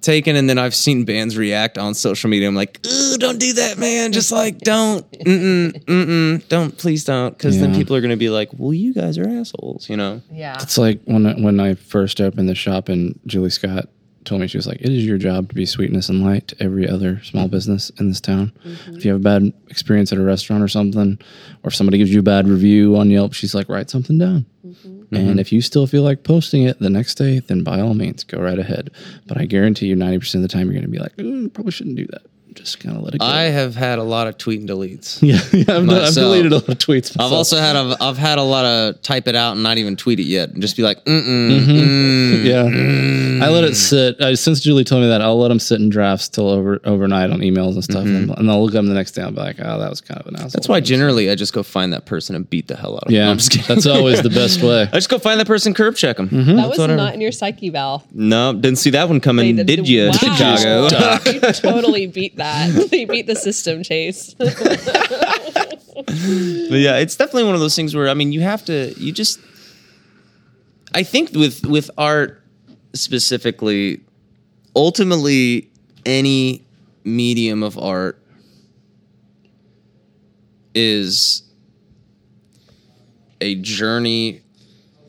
taken and then I've seen bands react on social media. I'm like, ooh, don't do that, man. Just like don't mm-mm, mm-mm, don't please don't. Cause then people are gonna be like, Well, you guys are assholes, you know? Yeah, It's like when I, when I first opened the shop and Julie Scott told me she was like, "It is your job to be sweetness and light to every other small business in this town. Mm-hmm. If you have a bad experience at a restaurant or something, or if somebody gives you a bad review on Yelp, she's like, write something down. Mm-hmm. And if you still feel like posting it the next day, then by all means, go right ahead. But I guarantee you, ninety percent of the time, you're going to be like, "Ooh, probably shouldn't do that. Just kind of let it go." I have had a lot of tweet and deletes. yeah, yeah I've, I've deleted a lot of tweets. I've also had a, I've had a lot of type it out and not even tweet it yet, and just be like, mm mm, Mm-hmm. Yeah, I let it sit. Uh, since Julie told me that, I'll let them sit in drafts till over overnight on emails and stuff, and, and I'll look at them the next day. I'll be like, "Oh, that was kind of an asshole." That's why generally I just go find that person and beat the hell out of them. Yeah, No, I'm just kidding. that's always the best way. I just go find that person, curb check them. that was whatever. not in your psyche, Val. No, didn't see that one coming, They did you, Wow. Chicago? you totally beat that. you beat the system, Chase. but yeah, it's definitely one of those things where I mean, you have to, you just. I think with with art specifically, ultimately, any medium of art is a journey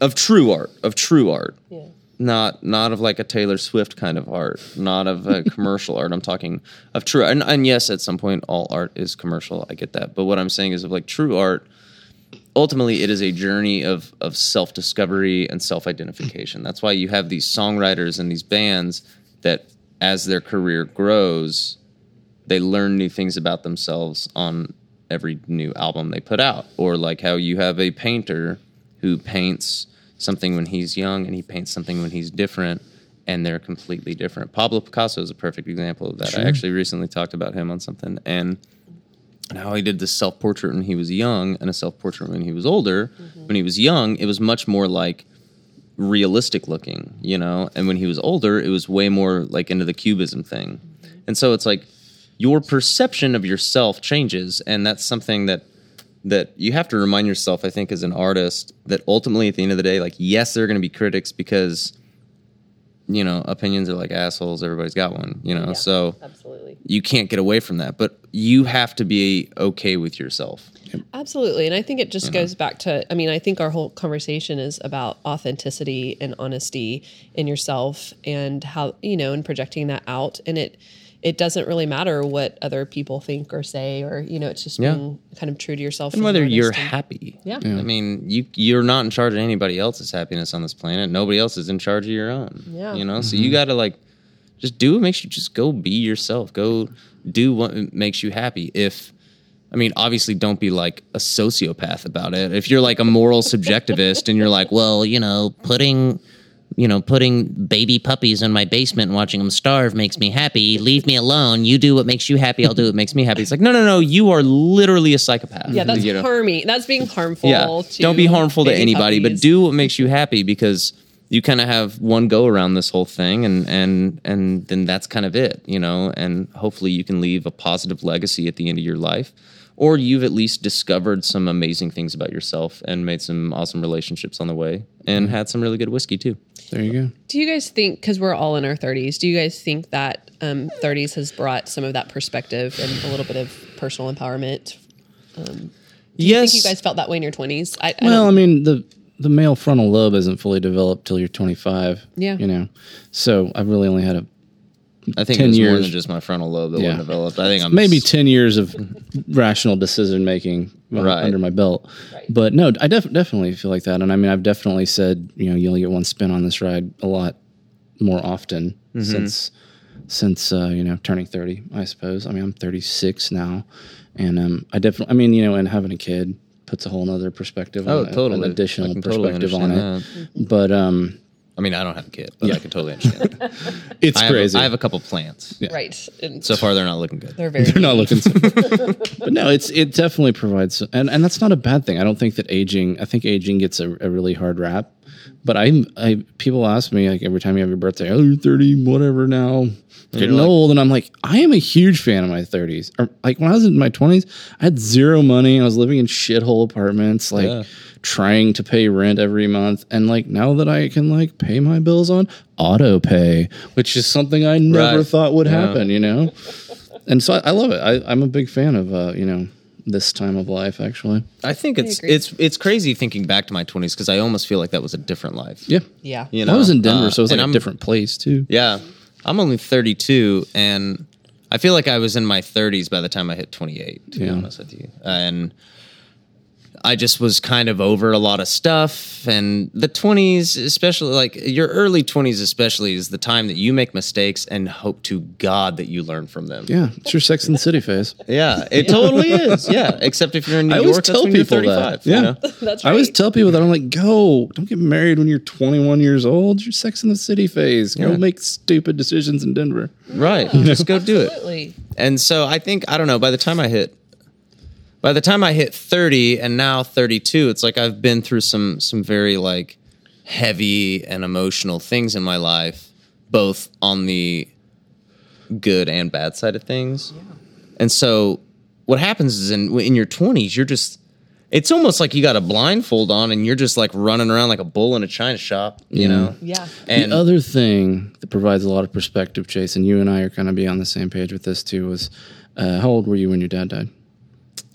of true art, of true art. yeah. Not not of like a Taylor Swift kind of art, not of a commercial art. I'm talking of true and, and yes, at some point all art is commercial. I get that. But what I'm saying is of like true art, ultimately it is a journey of of self discovery and self identification. That's why you have these songwriters and these bands that as their career grows, they learn new things about themselves on every new album they put out. Or like how you have a painter who paints something when he's young and he paints something when he's different and they're completely different. Pablo Picasso is a perfect example of that. I actually recently talked about him on something and and how he did this self portrait when he was young and a self portrait when he was older. Mm-hmm. When he was young, it was much more like realistic looking, you know, and when he was older, it was way more like into the cubism thing. Mm-hmm. And so it's like your perception of yourself changes, and that's something that that you have to remind yourself. I think as an artist that ultimately at the end of the day, like yes, there are going to be critics because you know opinions are like assholes. Everybody's got one, you know. Yeah. So Absolutely. you can't get away from that, but you have to be okay with yourself. Absolutely. And I think it just goes back to I mean, I think our whole conversation is about authenticity and honesty in yourself and how, you know, and projecting that out. And it it doesn't really matter what other people think or say or, you know, it's just Yeah. being kind of true to yourself. and whether you're and- happy. Yeah. I mean, you you're not in charge of anybody else's happiness on this planet. Nobody else is in charge of your own. Yeah. You know, so mm-hmm. you got to like just do what makes you just go be yourself. Go do what makes you happy. If I mean, obviously, don't be like a sociopath about it. If you're like a moral subjectivist and you're like, well, you know, putting you know, putting baby puppies in my basement and watching them starve makes me happy. Leave me alone. You do what makes you happy. I'll do what makes me happy. It's like, no, no, no. You are literally a psychopath. Yeah, that's You know? harming. That's being harmful. Yeah. To Don't be harmful to baby anybody, but do what makes you happy because you kind of have one go around this whole thing and and and then that's kind of it, you know, and hopefully you can leave a positive legacy at the end of your life. Or you've at least discovered some amazing things about yourself and made some awesome relationships on the way and mm-hmm. had some really good whiskey too. There you go. Do you guys think, because we're all in our 30s, do you guys think that um, 30s has brought some of that perspective and a little bit of personal empowerment? I yes. think you guys felt that way in your 20s. I, I Well, I mean the the male frontal lobe isn't fully developed till you're 25. Yeah. You know, so I've really only had a I think 10 it was more years. than just my frontal lobe that Yeah. wasn't developed. I think I'm maybe s- 10 years of rational decision making Right. under my belt. But no, I def- definitely feel like that. And I mean, I've definitely said, you know, you only get one spin on this ride a lot more often Mm-hmm. since, since, uh, you know, turning 30, I suppose. I mean, I'm 36 now. And um, I definitely, I mean, you know, and having a kid puts a whole nother perspective Oh, on it, totally. an additional I can totally perspective on understand it. But um, I mean, I don't have a kid, but I can totally understand. it's I have, crazy. a, I have a couple plants. right. And So far, they're not looking good. they're very. They're not looking. but no, it's it definitely provides, and and that's not a bad thing. I don't think that aging. I think aging gets a, a really hard rap. But I, I people ask me like every time you have your birthday, oh, you're thirty, whatever now, getting like- old, and I'm like, I am a huge fan of my thirties. Or like when I was in my twenties, I had zero money. I was living in shithole apartments, like Yeah. trying to pay rent every month, and like now that I can like pay my bills on auto pay, which is something I never Right. thought would Yeah. happen, you know and so I, I love it. I, I'm a big fan of uh, you know this time of life. Actually, I think it's agree. it's it's crazy thinking back to my twenties because I almost feel like that was a different life. yeah. Yeah. You I was in Denver, Uh, so it was and like a I'm- different place too. Yeah, I'm only 32, and I feel like I was in my 30s by the time I hit 28. To be honest with you, and I just was kind of over a lot of stuff. And the 20s, especially like your early 20s, especially, is the time that you make mistakes and hope to God that you learn from them. Yeah, it's your Sex and the City phase. Yeah, it totally is. Yeah, except if you're in New I York, always that's tell when you're people 35. that. Yeah, you know? That's I always tell people that I'm like, go, don't get married when you're 21 years old. Your Sex and the City phase. Go Yeah. make stupid decisions in Denver. right. Just go do it. Absolutely. And so I think I don't know. By the time I hit, by the time I hit thirty, and now thirty-two, it's like I've been through some some very like heavy and emotional things in my life, both on the good and bad side of things. And so what happens is in in your 20s you're just it's almost like you got a blindfold on and you're just like running around like a bull in a china shop, you know. Yeah. And the other thing that provides a lot of perspective, Jason, you and I are kind of be on the same page with this too, was uh, how old were you when your dad died?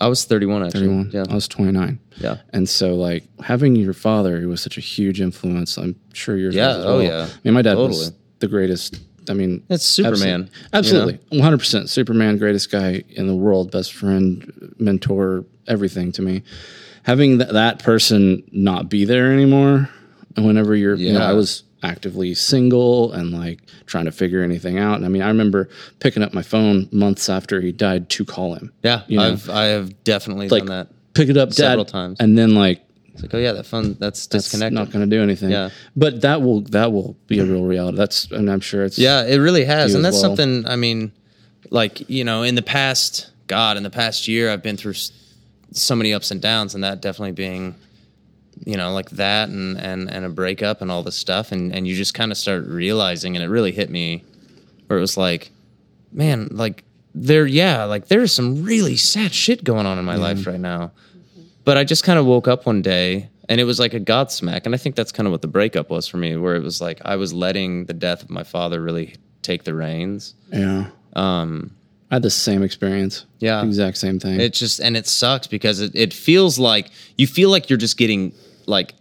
I was 31 actually. 31. Yeah. I was 29. Yeah. And so, like, having your father, who was such a huge influence, I'm sure yours Yeah, was as oh, yeah. I mean, my dad was the greatest. I mean, It's Superman, Absolutely. Absolutely. 100%. Superman, greatest guy in the world, best friend, mentor, everything to me. Having th- that person not be there anymore, and whenever you're, you know, Yeah. I was actively single and like trying to figure anything out. And I mean, I remember picking up my phone months after he died to call him. Yeah, You know? I've I have definitely Like, done that. Pick it up, Several dad. times. And then like, It's like, oh yeah, that phone that's that's disconnected. not going to do anything. Yeah. But that will that will be a real reality. That's and I'm sure it's Yeah, it really has, and that's well. something. I mean, like you know, in the past, God, in the past year, I've been through so many ups and downs, and that definitely being, you know, like that, and and and a breakup, and all this stuff, and and you just kind of start realizing, and it really hit me, where it was like, man, like there, yeah, like there's some really sad shit going on in my life right now, but I just kind of woke up one day. And it was like a godsmack. And I think that's kind of what the breakup was for me, where it was like I was letting the death of my father really take the reins. yeah. Um, I had the same experience. Yeah. Exact same thing. it just and it sucks because it, it feels like you feel like you're just getting like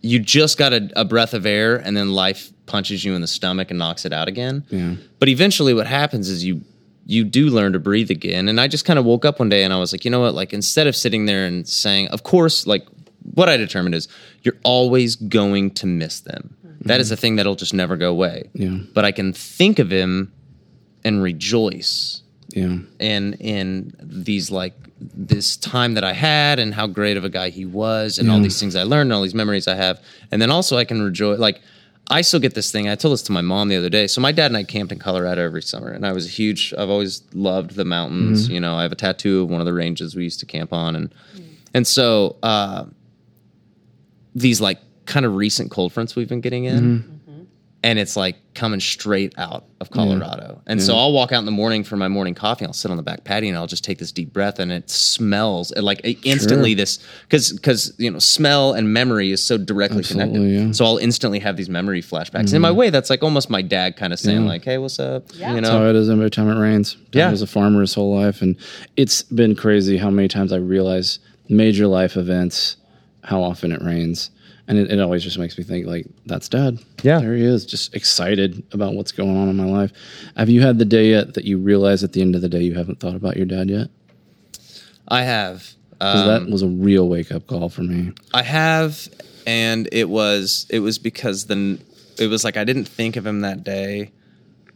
you just got a, a breath of air and then life punches you in the stomach and knocks it out again. Yeah. But eventually what happens is you you do learn to breathe again. And I just kind of woke up one day and I was like, you know what? Like instead of sitting there and saying, of course, like what I determined is you're always going to miss them. Mm-hmm. That is a thing that'll just never go away. Yeah. But I can think of him and rejoice yeah. in in these like this time that I had and how great of a guy he was and all these things I learned and all these memories I have. And then also I can rejoice like I still get this thing. I told this to my mom the other day. So my dad and I camped in Colorado every summer and I was a huge I've always loved the mountains. You know, I have a tattoo of one of the ranges we used to camp on and and so uh these like kind of recent cold fronts we've been getting in and it's like coming straight out of Colorado. And so I'll walk out in the morning for my morning coffee. I'll sit on the back patio and I'll just take this deep breath, and it smells it like it instantly this because because you know smell and memory is so directly Absolutely, connected. yeah. Mm-hmm. So I'll instantly have these memory flashbacks. In my way, that's like almost my dad kind of saying Yeah. like, "Hey, what's up?" Yeah. You That's how know, it is every time it rains. Dad Yeah. was a farmer his whole life, and it's been crazy how many times I realize major life events, how often it rains, and it, it always just makes me think like, that's Dad. Yeah. there he is, just excited about what's going on in my life. Have you had the day yet that you realize at the end of the day you haven't thought about your dad yet? I have. 'Cause Um, that was a real wake up call for me. I have, and it was it was because the it was like I didn't think of him that day,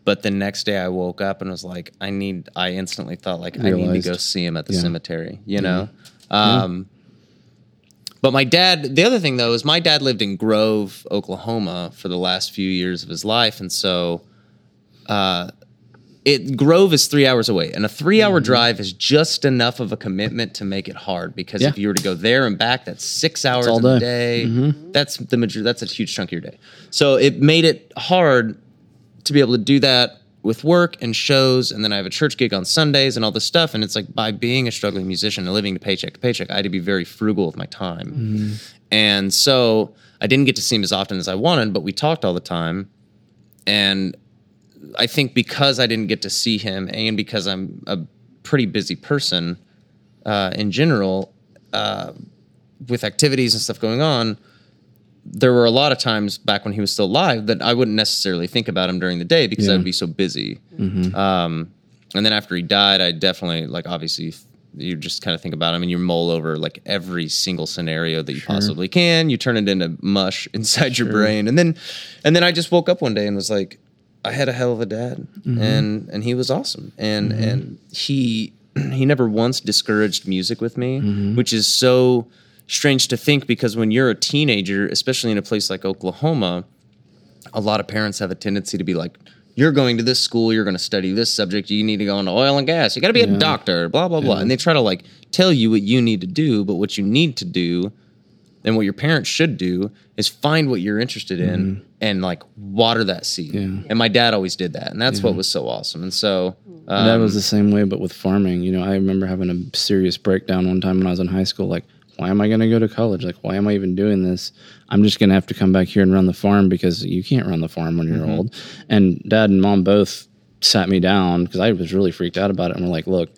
but the next day I woke up and was like, I need. I instantly thought like I need to go see him at the Yeah. cemetery. You know. Um, But my dad, the other thing though, is my dad lived in Grove, Oklahoma for the last few years of his life. And so uh, it Grove is three hours away, and a three-hour drive is just enough of a commitment to make it hard. Because Yeah. if you were to go there and back, that's six hours all in a day. day. That's the major. That's a huge chunk of your day. So it made it hard to be able to do that with work and shows, and then I have a church gig on Sundays and all this stuff. And it's like by being a struggling musician and living to paycheck to paycheck, I had to be very frugal with my time. And so I didn't get to see him as often as I wanted, but we talked all the time. And I think because I didn't get to see him, and because I'm a pretty busy person uh, in general, uh, with activities and stuff going on, there were a lot of times back when he was still alive that I wouldn't necessarily think about him during the day because Yeah. I'd be so busy. Mm-hmm. Um, and then after he died, I definitely like obviously you just kind of think about him and you mull over like every single scenario that you possibly can. You turn it into mush inside your brain, and then and then I just woke up one day and was like, I had a hell of a dad, mm-hmm. and and he was awesome, and mm-hmm. and he he never once discouraged music with me, which is so strange to think because when you're a teenager, especially in a place like Oklahoma, a lot of parents have a tendency to be like, you're going to this school, you're going to study this subject, you need to go into oil and gas, you got to be a doctor, blah, blah, blah. And they try to like tell you what you need to do, but what you need to do And what your parents should do is find what you're interested in and like water that seed. Yeah. And my dad always did that, and that's what was so awesome. And so um, that was the same way, but with farming. You know, I remember having a serious breakdown one time when I was in high school. Like, why am I going to go to college? Like, why am I even doing this? I'm just going to have to come back here and run the farm because you can't run the farm when you're Mm-hmm. old. And dad and mom both sat me down because I was really freaked out about it. And we're like, look,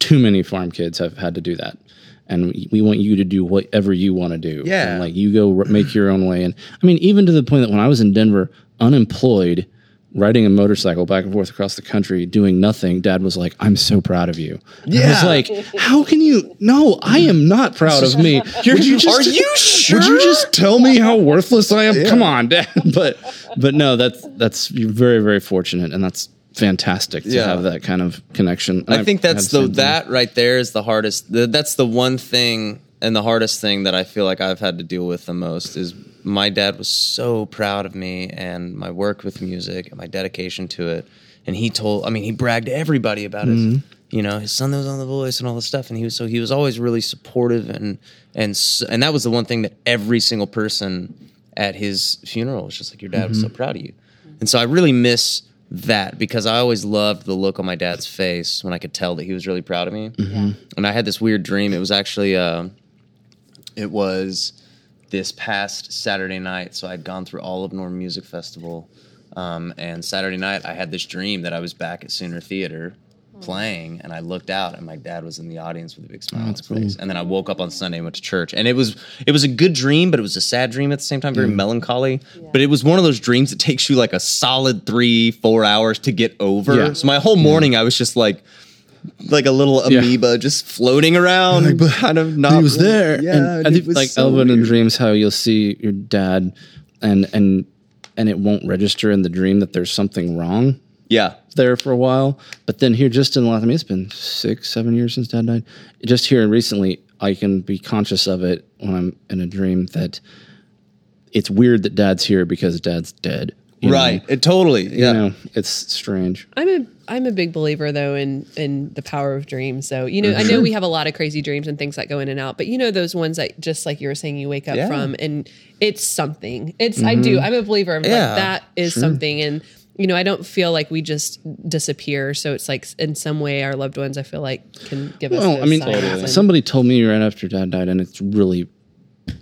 too many farm kids have had to do that. And we- want you to do whatever you want to do. Yeah. And like you go r- make your own way. And I mean, even to the point that when I was in Denver, unemployed, riding a motorcycle back and forth across the country, doing nothing, dad was like, I'm so proud of you. Yeah. I was like, how can you? No, I am not proud of me. Would you just, Are you sure? Would you just tell me how worthless I am? Come on, dad. But, but no, that's, that's, you're very, very fortunate. And that's fantastic to Yeah. have that kind of connection. I think that's the that right there is the hardest. The, that's the one thing and the hardest thing that I feel like I've had to deal with the most is my dad was so proud of me and my work with music and my dedication to it. And he told, I mean, he bragged to everybody about his, mm-hmm. you know, his son that was on The Voice and all this stuff. And he was so he was always really supportive and and and that was the one thing that every single person at his funeral was just like, your dad was so mm-hmm. proud of you. And so I really miss that because I always loved the look on my dad's face when I could tell that he was really proud of me. Mm-hmm. And I had this weird dream. It was actually, uh, it was this past Saturday night. So I'd gone through all of Norman Music Festival. Um, and Saturday night, I had this dream that I was back at Sooner Theater playing, and I looked out, and my dad was in the audience with a big smile on his face. And then I woke up on Sunday and went to church, and it was it was a good dream, but it was a sad dream at the same time, very melancholy. But it was one of those dreams that takes you like a solid three, four hours to get over. Yeah. So my whole morning, I was just like. Like a little Yeah. amoeba just floating around, kind of not. he was really- there. Yeah, and I think like so Elvin in dreams, how you'll see your dad, and and and it won't register in the dream that there's something wrong Yeah, there for a while. But then here, just in the last, I mean, it's been six, seven years since dad died. Just here recently, I can be conscious of it when I'm in a dream that it's weird that dad's here because dad's dead. You know? right. It totally. Yeah. You know, it's strange. I'm a I'm a big believer though in in the power of dreams. So you know, I Mm-hmm. know we have a lot of crazy dreams and things that go in and out, but you know those ones that just like you were saying, you wake up Yeah. from and it's something. It's I do. I'm a believer of Mm-hmm. Yeah, like that is something and. You know, I don't feel like we just disappear. So it's like in some way, our loved ones, I feel like, can give us. Well, I mean, signs and- somebody told me right after dad died, and it's really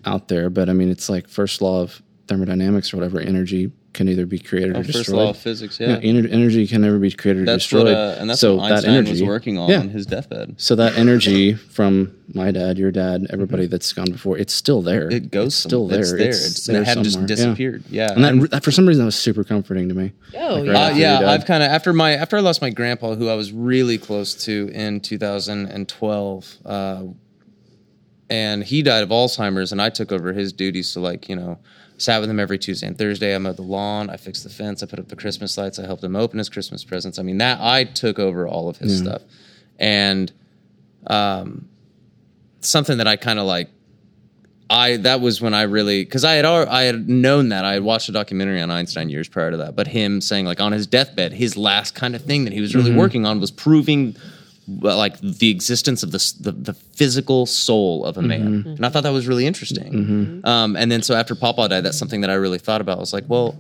out there, but I mean, it's like first law of thermodynamics or whatever energy can either be created or Oh, First destroyed. law of physics. Yeah. Yeah, ener- energy can never be created or destroyed. what, uh, and that's so what that Einstein energy was working on Yeah. on his deathbed. So that energy from my dad, your dad, everybody that's gone before, it's still there. It goes It's still there. It's there. It's, and it hadn't just somewhere. Yeah. disappeared. Yeah. And that, that, for some reason, that was super comforting to me. Oh, Like, yeah. right Uh, after yeah. I've kind of after my after I lost my grandpa, who I was really close to in 2012, uh, and he died of Alzheimer's, and I took over his duties. to like you know, sat with him every Tuesday and Thursday. I mowed the lawn, I fixed the fence, I put up the Christmas lights, I helped him open his Christmas presents. I mean that I took over all of his stuff, and um, something that I kind of like I that was when I really because I had I had known that. I had watched a documentary on Einstein years prior to that, but him saying like on his deathbed, his last kind of thing that he was really working on was proving like the existence of the, the the physical soul of a man, and I thought that was really interesting. Um, and then so after Papa died, that's something that I really thought about. I was like, well,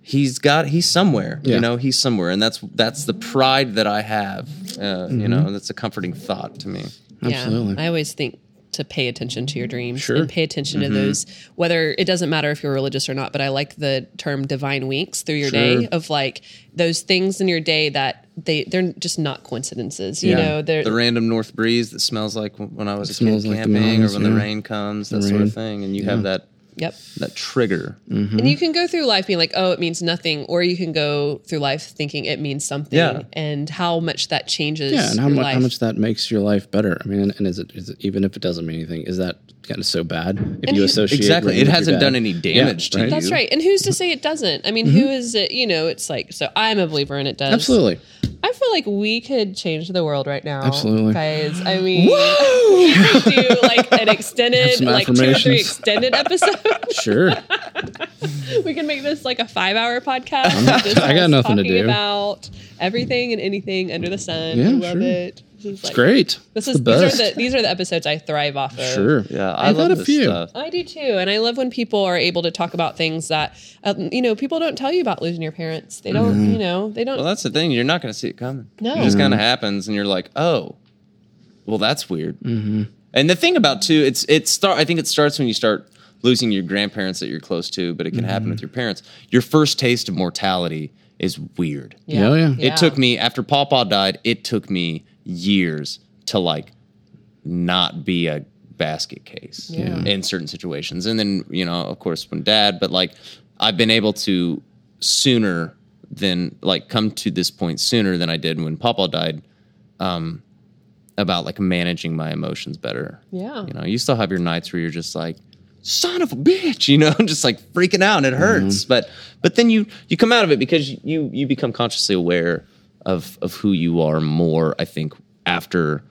he's got he's somewhere, Yeah. you know, he's somewhere, and that's that's the pride that I have. Uh, You know, that's a comforting thought to me. Absolutely. Yeah, I always think to pay attention to your dreams Sure. and pay attention Mm-hmm. to those whether it doesn't matter if you're religious or not but i like the term divine winks through your Sure. day of like those things in your day that they they're just not coincidences you Yeah. know they're the random north breeze that smells like when I was a kid smells like the camping, or mountains, when the rain comes, that sort rain. of thing, and you have that yep that trigger. and mm-hmm. you can go through life being like oh it means nothing or you can go through life thinking it means something Yeah. and how much that changes Yeah, and how life. how much that makes your life better. I mean, and is it, is it even if it doesn't mean anything, is that kind of so bad if And you who- associate Exactly. rain It with your hasn't done any damage to right? you. that's right and who's to say it doesn't i mean who mm-hmm. is it you know it's like so i'm a believer and it does Absolutely. I feel like we could change the world right now. Absolutely. Guys, I mean, we could do like an extended, like two or three extended episode Sure. we can make this like a five hour podcast. just I got nothing to do. About everything and anything under the sun. Yeah, I love sure. it. It's like- Great. This is the these are the these are the episodes I thrive off of. sure. Yeah, I I've love had a few. stuff. I do too, and I love when people are able to talk about things that um, you know people don't tell you about losing your parents. They don't, Mm-hmm. you know, they don't. Well, that's the thing. You're not going to see it coming. No. It just kind of happens, and you're like, oh, well, that's weird. Mm-hmm. And the thing about too, it's it start. I think it starts when you start losing your grandparents that you're close to, but it can happen with your parents. Your first taste of mortality is weird. Yeah, oh, yeah. It took me after Pawpaw died. It took me years to like not be a basket case Yeah. in certain situations, and then you know, of course, when Dad. But like, I've been able to sooner than like come to this point sooner than I did when Pawpaw died. Um, about like managing my emotions better. Yeah. You know, you still have your nights where you're just like, son of a bitch, you know, just like freaking out and it hurts. But but then you you come out of it because you you become consciously aware of of who you are more, I think, after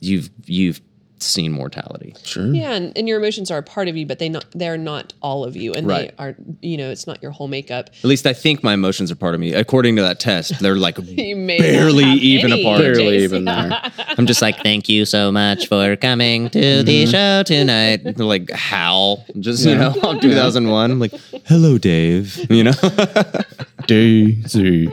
you've you've seen mortality. Sure. Yeah, and, and your emotions are a part of you, but they not they're not all of you, and Right. they are you know it's not your whole makeup. At least I think my emotions are part of me. According to that test, they're like You may not barely even any, a part Barely Jace. even there. I'm just like, thank you so much for coming to the mm-hmm. show tonight. They're like, Hal, just, you know, 2001. I'm like, hello, Dave. You know? Daisy.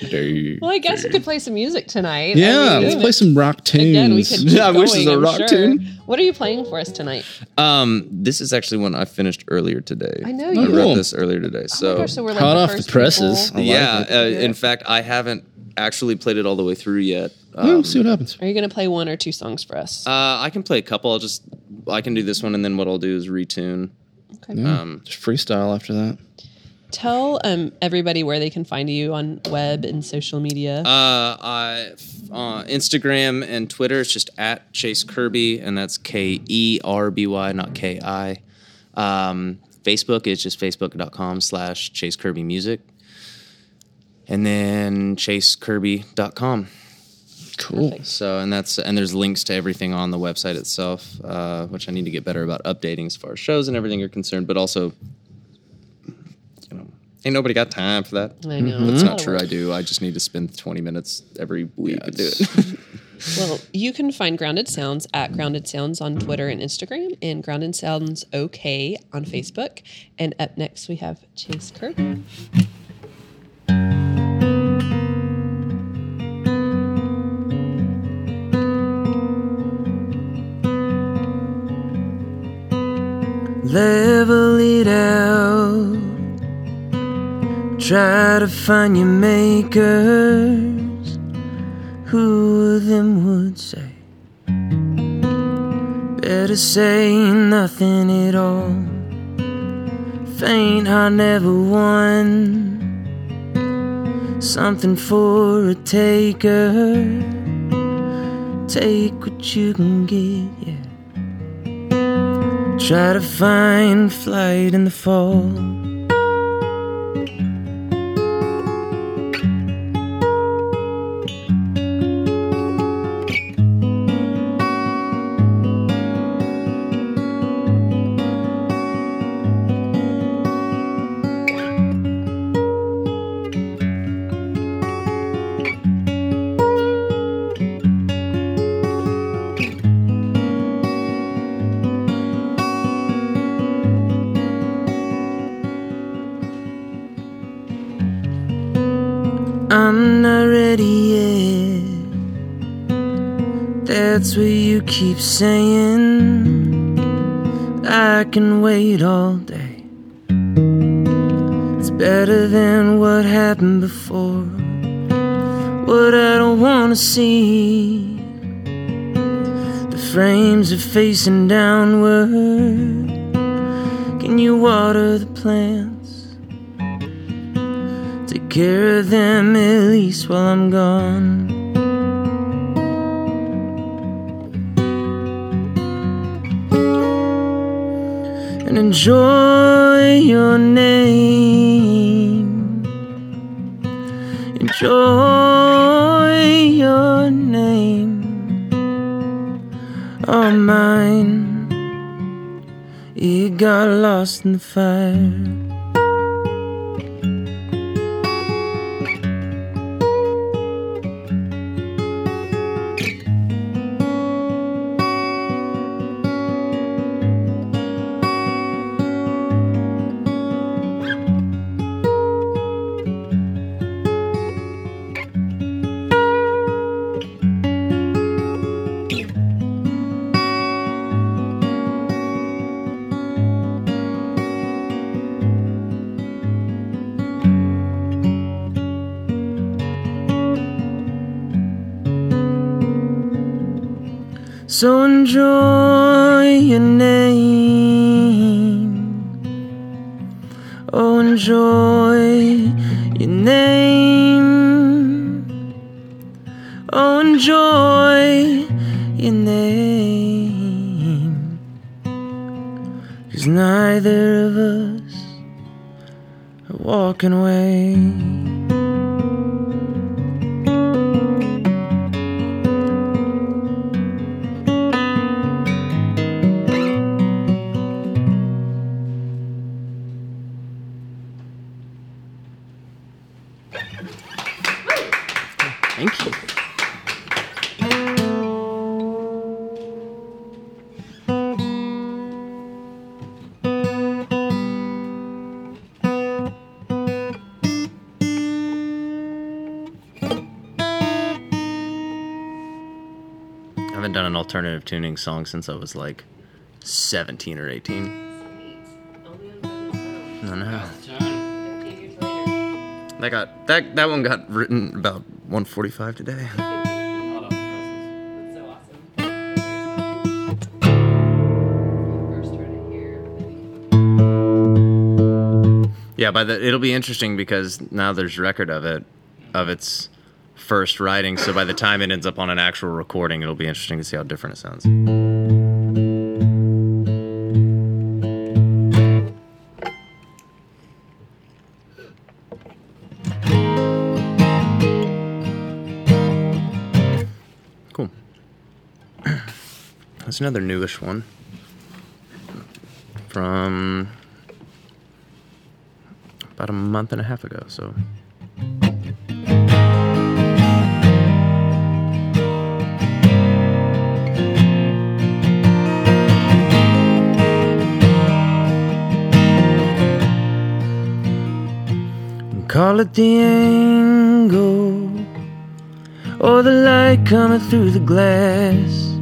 Daisy. Well, I guess we could play some music tonight. Yeah, I mean, let's play some rock tunes. Again, we could. Keep Yeah, I wish going, this was a I'm rock sure. tune. What are you playing for us tonight? um, this is actually one I finished earlier today. I know I you. cool. wrote this earlier today. Oh So, my gosh, so we're like Hot the off the presses. people- like yeah, it. uh, in fact, I haven't actually played it all the way through yet. Well, Um, see what happens. Are you going to play one or two songs for us? uh, I can play a couple. I'll just, I can do this one, and then what I'll do is retune. okay. Yeah, um, just freestyle after that. Tell um, everybody where they can find you on web and social media. Uh, I uh, Instagram and Twitter. It's just at Chase Kirby, and that's K E R B Y, not K I. Um, Facebook is just facebook.com slash Chase Kirby Music, and then chasekirby.com. Cool. Perfect. So, and that's and there's links to everything on the website itself, uh, which I need to get better about updating as far as shows and everything are concerned. But also, you know, ain't nobody got time for that. I know. That's It's not oh, true. I do. I just need to spend 20 minutes every week to do it. Well, you can find Grounded Sounds at Grounded Sounds on Twitter and Instagram, and Grounded Sounds OK on Facebook. And up next, we have Chase Kirk. level it out. Try to find your makers. Who of them would say? Better say nothing at all. Faint, I never won. Something for a taker. Take what you can get, yeah. Try to find flight in the fall. Keep saying. I can wait all day. It's better than what happened before. What I don't wanna see. The frames are facing downward. Can you water the plants? Take care of them at least while I'm gone. And enjoy your name. Enjoy your name. Oh, mine. It got lost in the fire. Your name. Oh, enjoy your name. Oh, enjoy your name. Cause neither of us are walking away. Haven't done an alternative tuning song since I was like 17 or 18. No, no. That got that that one got written about 145 today. Yeah, by the it'll be interesting because now there's record of it, of its first writing. So by the time it ends up on an actual recording, it'll be interesting to see how different it sounds. Cool. That's another newish one from about a month and a half ago. So It the angle or the light coming through the glass.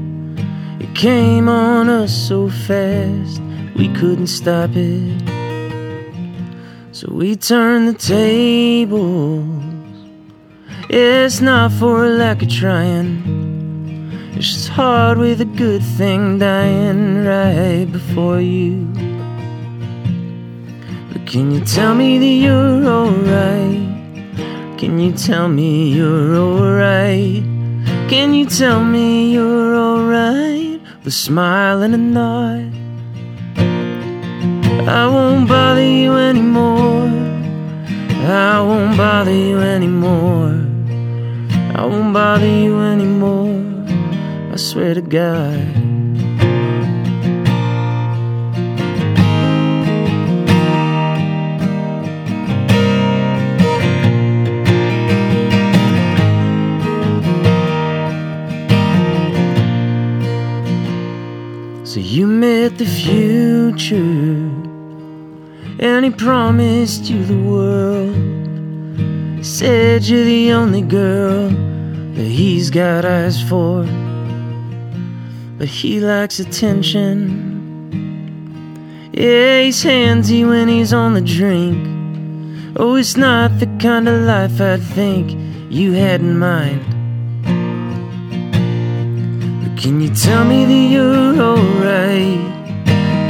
It came on us so fast we couldn't stop it. So we turned the tables. It's not for lack of trying. It's just hard with a good thing dying right before you. Can you tell me that you're alright? Can you tell me you're alright? Can you tell me you're alright? With smile and a nod. I won't bother you anymore. I won't bother you anymore. I won't bother you anymore. I swear to God. Met the future, and he promised you the world. Said you're the only girl that he's got eyes for. But he likes attention. Yeah, he's handsy when he's on the drink. Oh, it's not the kind of life I'd think you had in mind. But can you tell me that you're alright?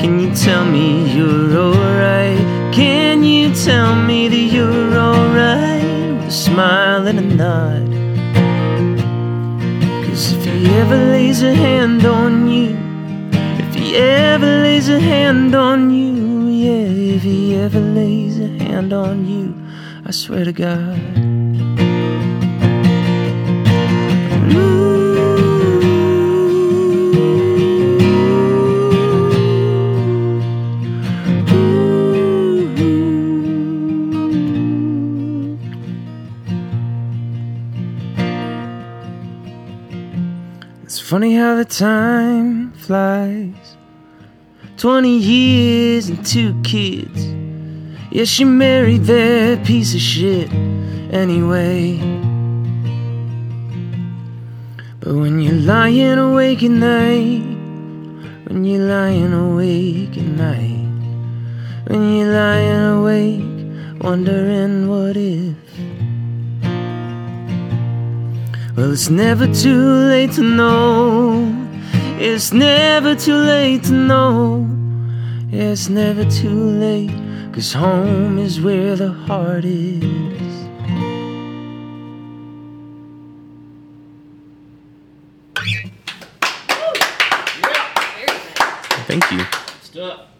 Can you tell me you're alright? Can you tell me that you're alright? With a smile and a nod. Cause if he ever lays a hand on you, if he ever lays a hand on you, yeah, if he ever lays a hand on you, I swear to God. Funny how the time flies. 20 years and two kids. Yeah, she married that piece of shit anyway. But when you're lying awake at night, when you're lying awake at night, when you're lying awake, wondering what if. Well, it's never too late to know. It's never too late to know. It's never too late, cause home is where the heart is. Thank you. Stop.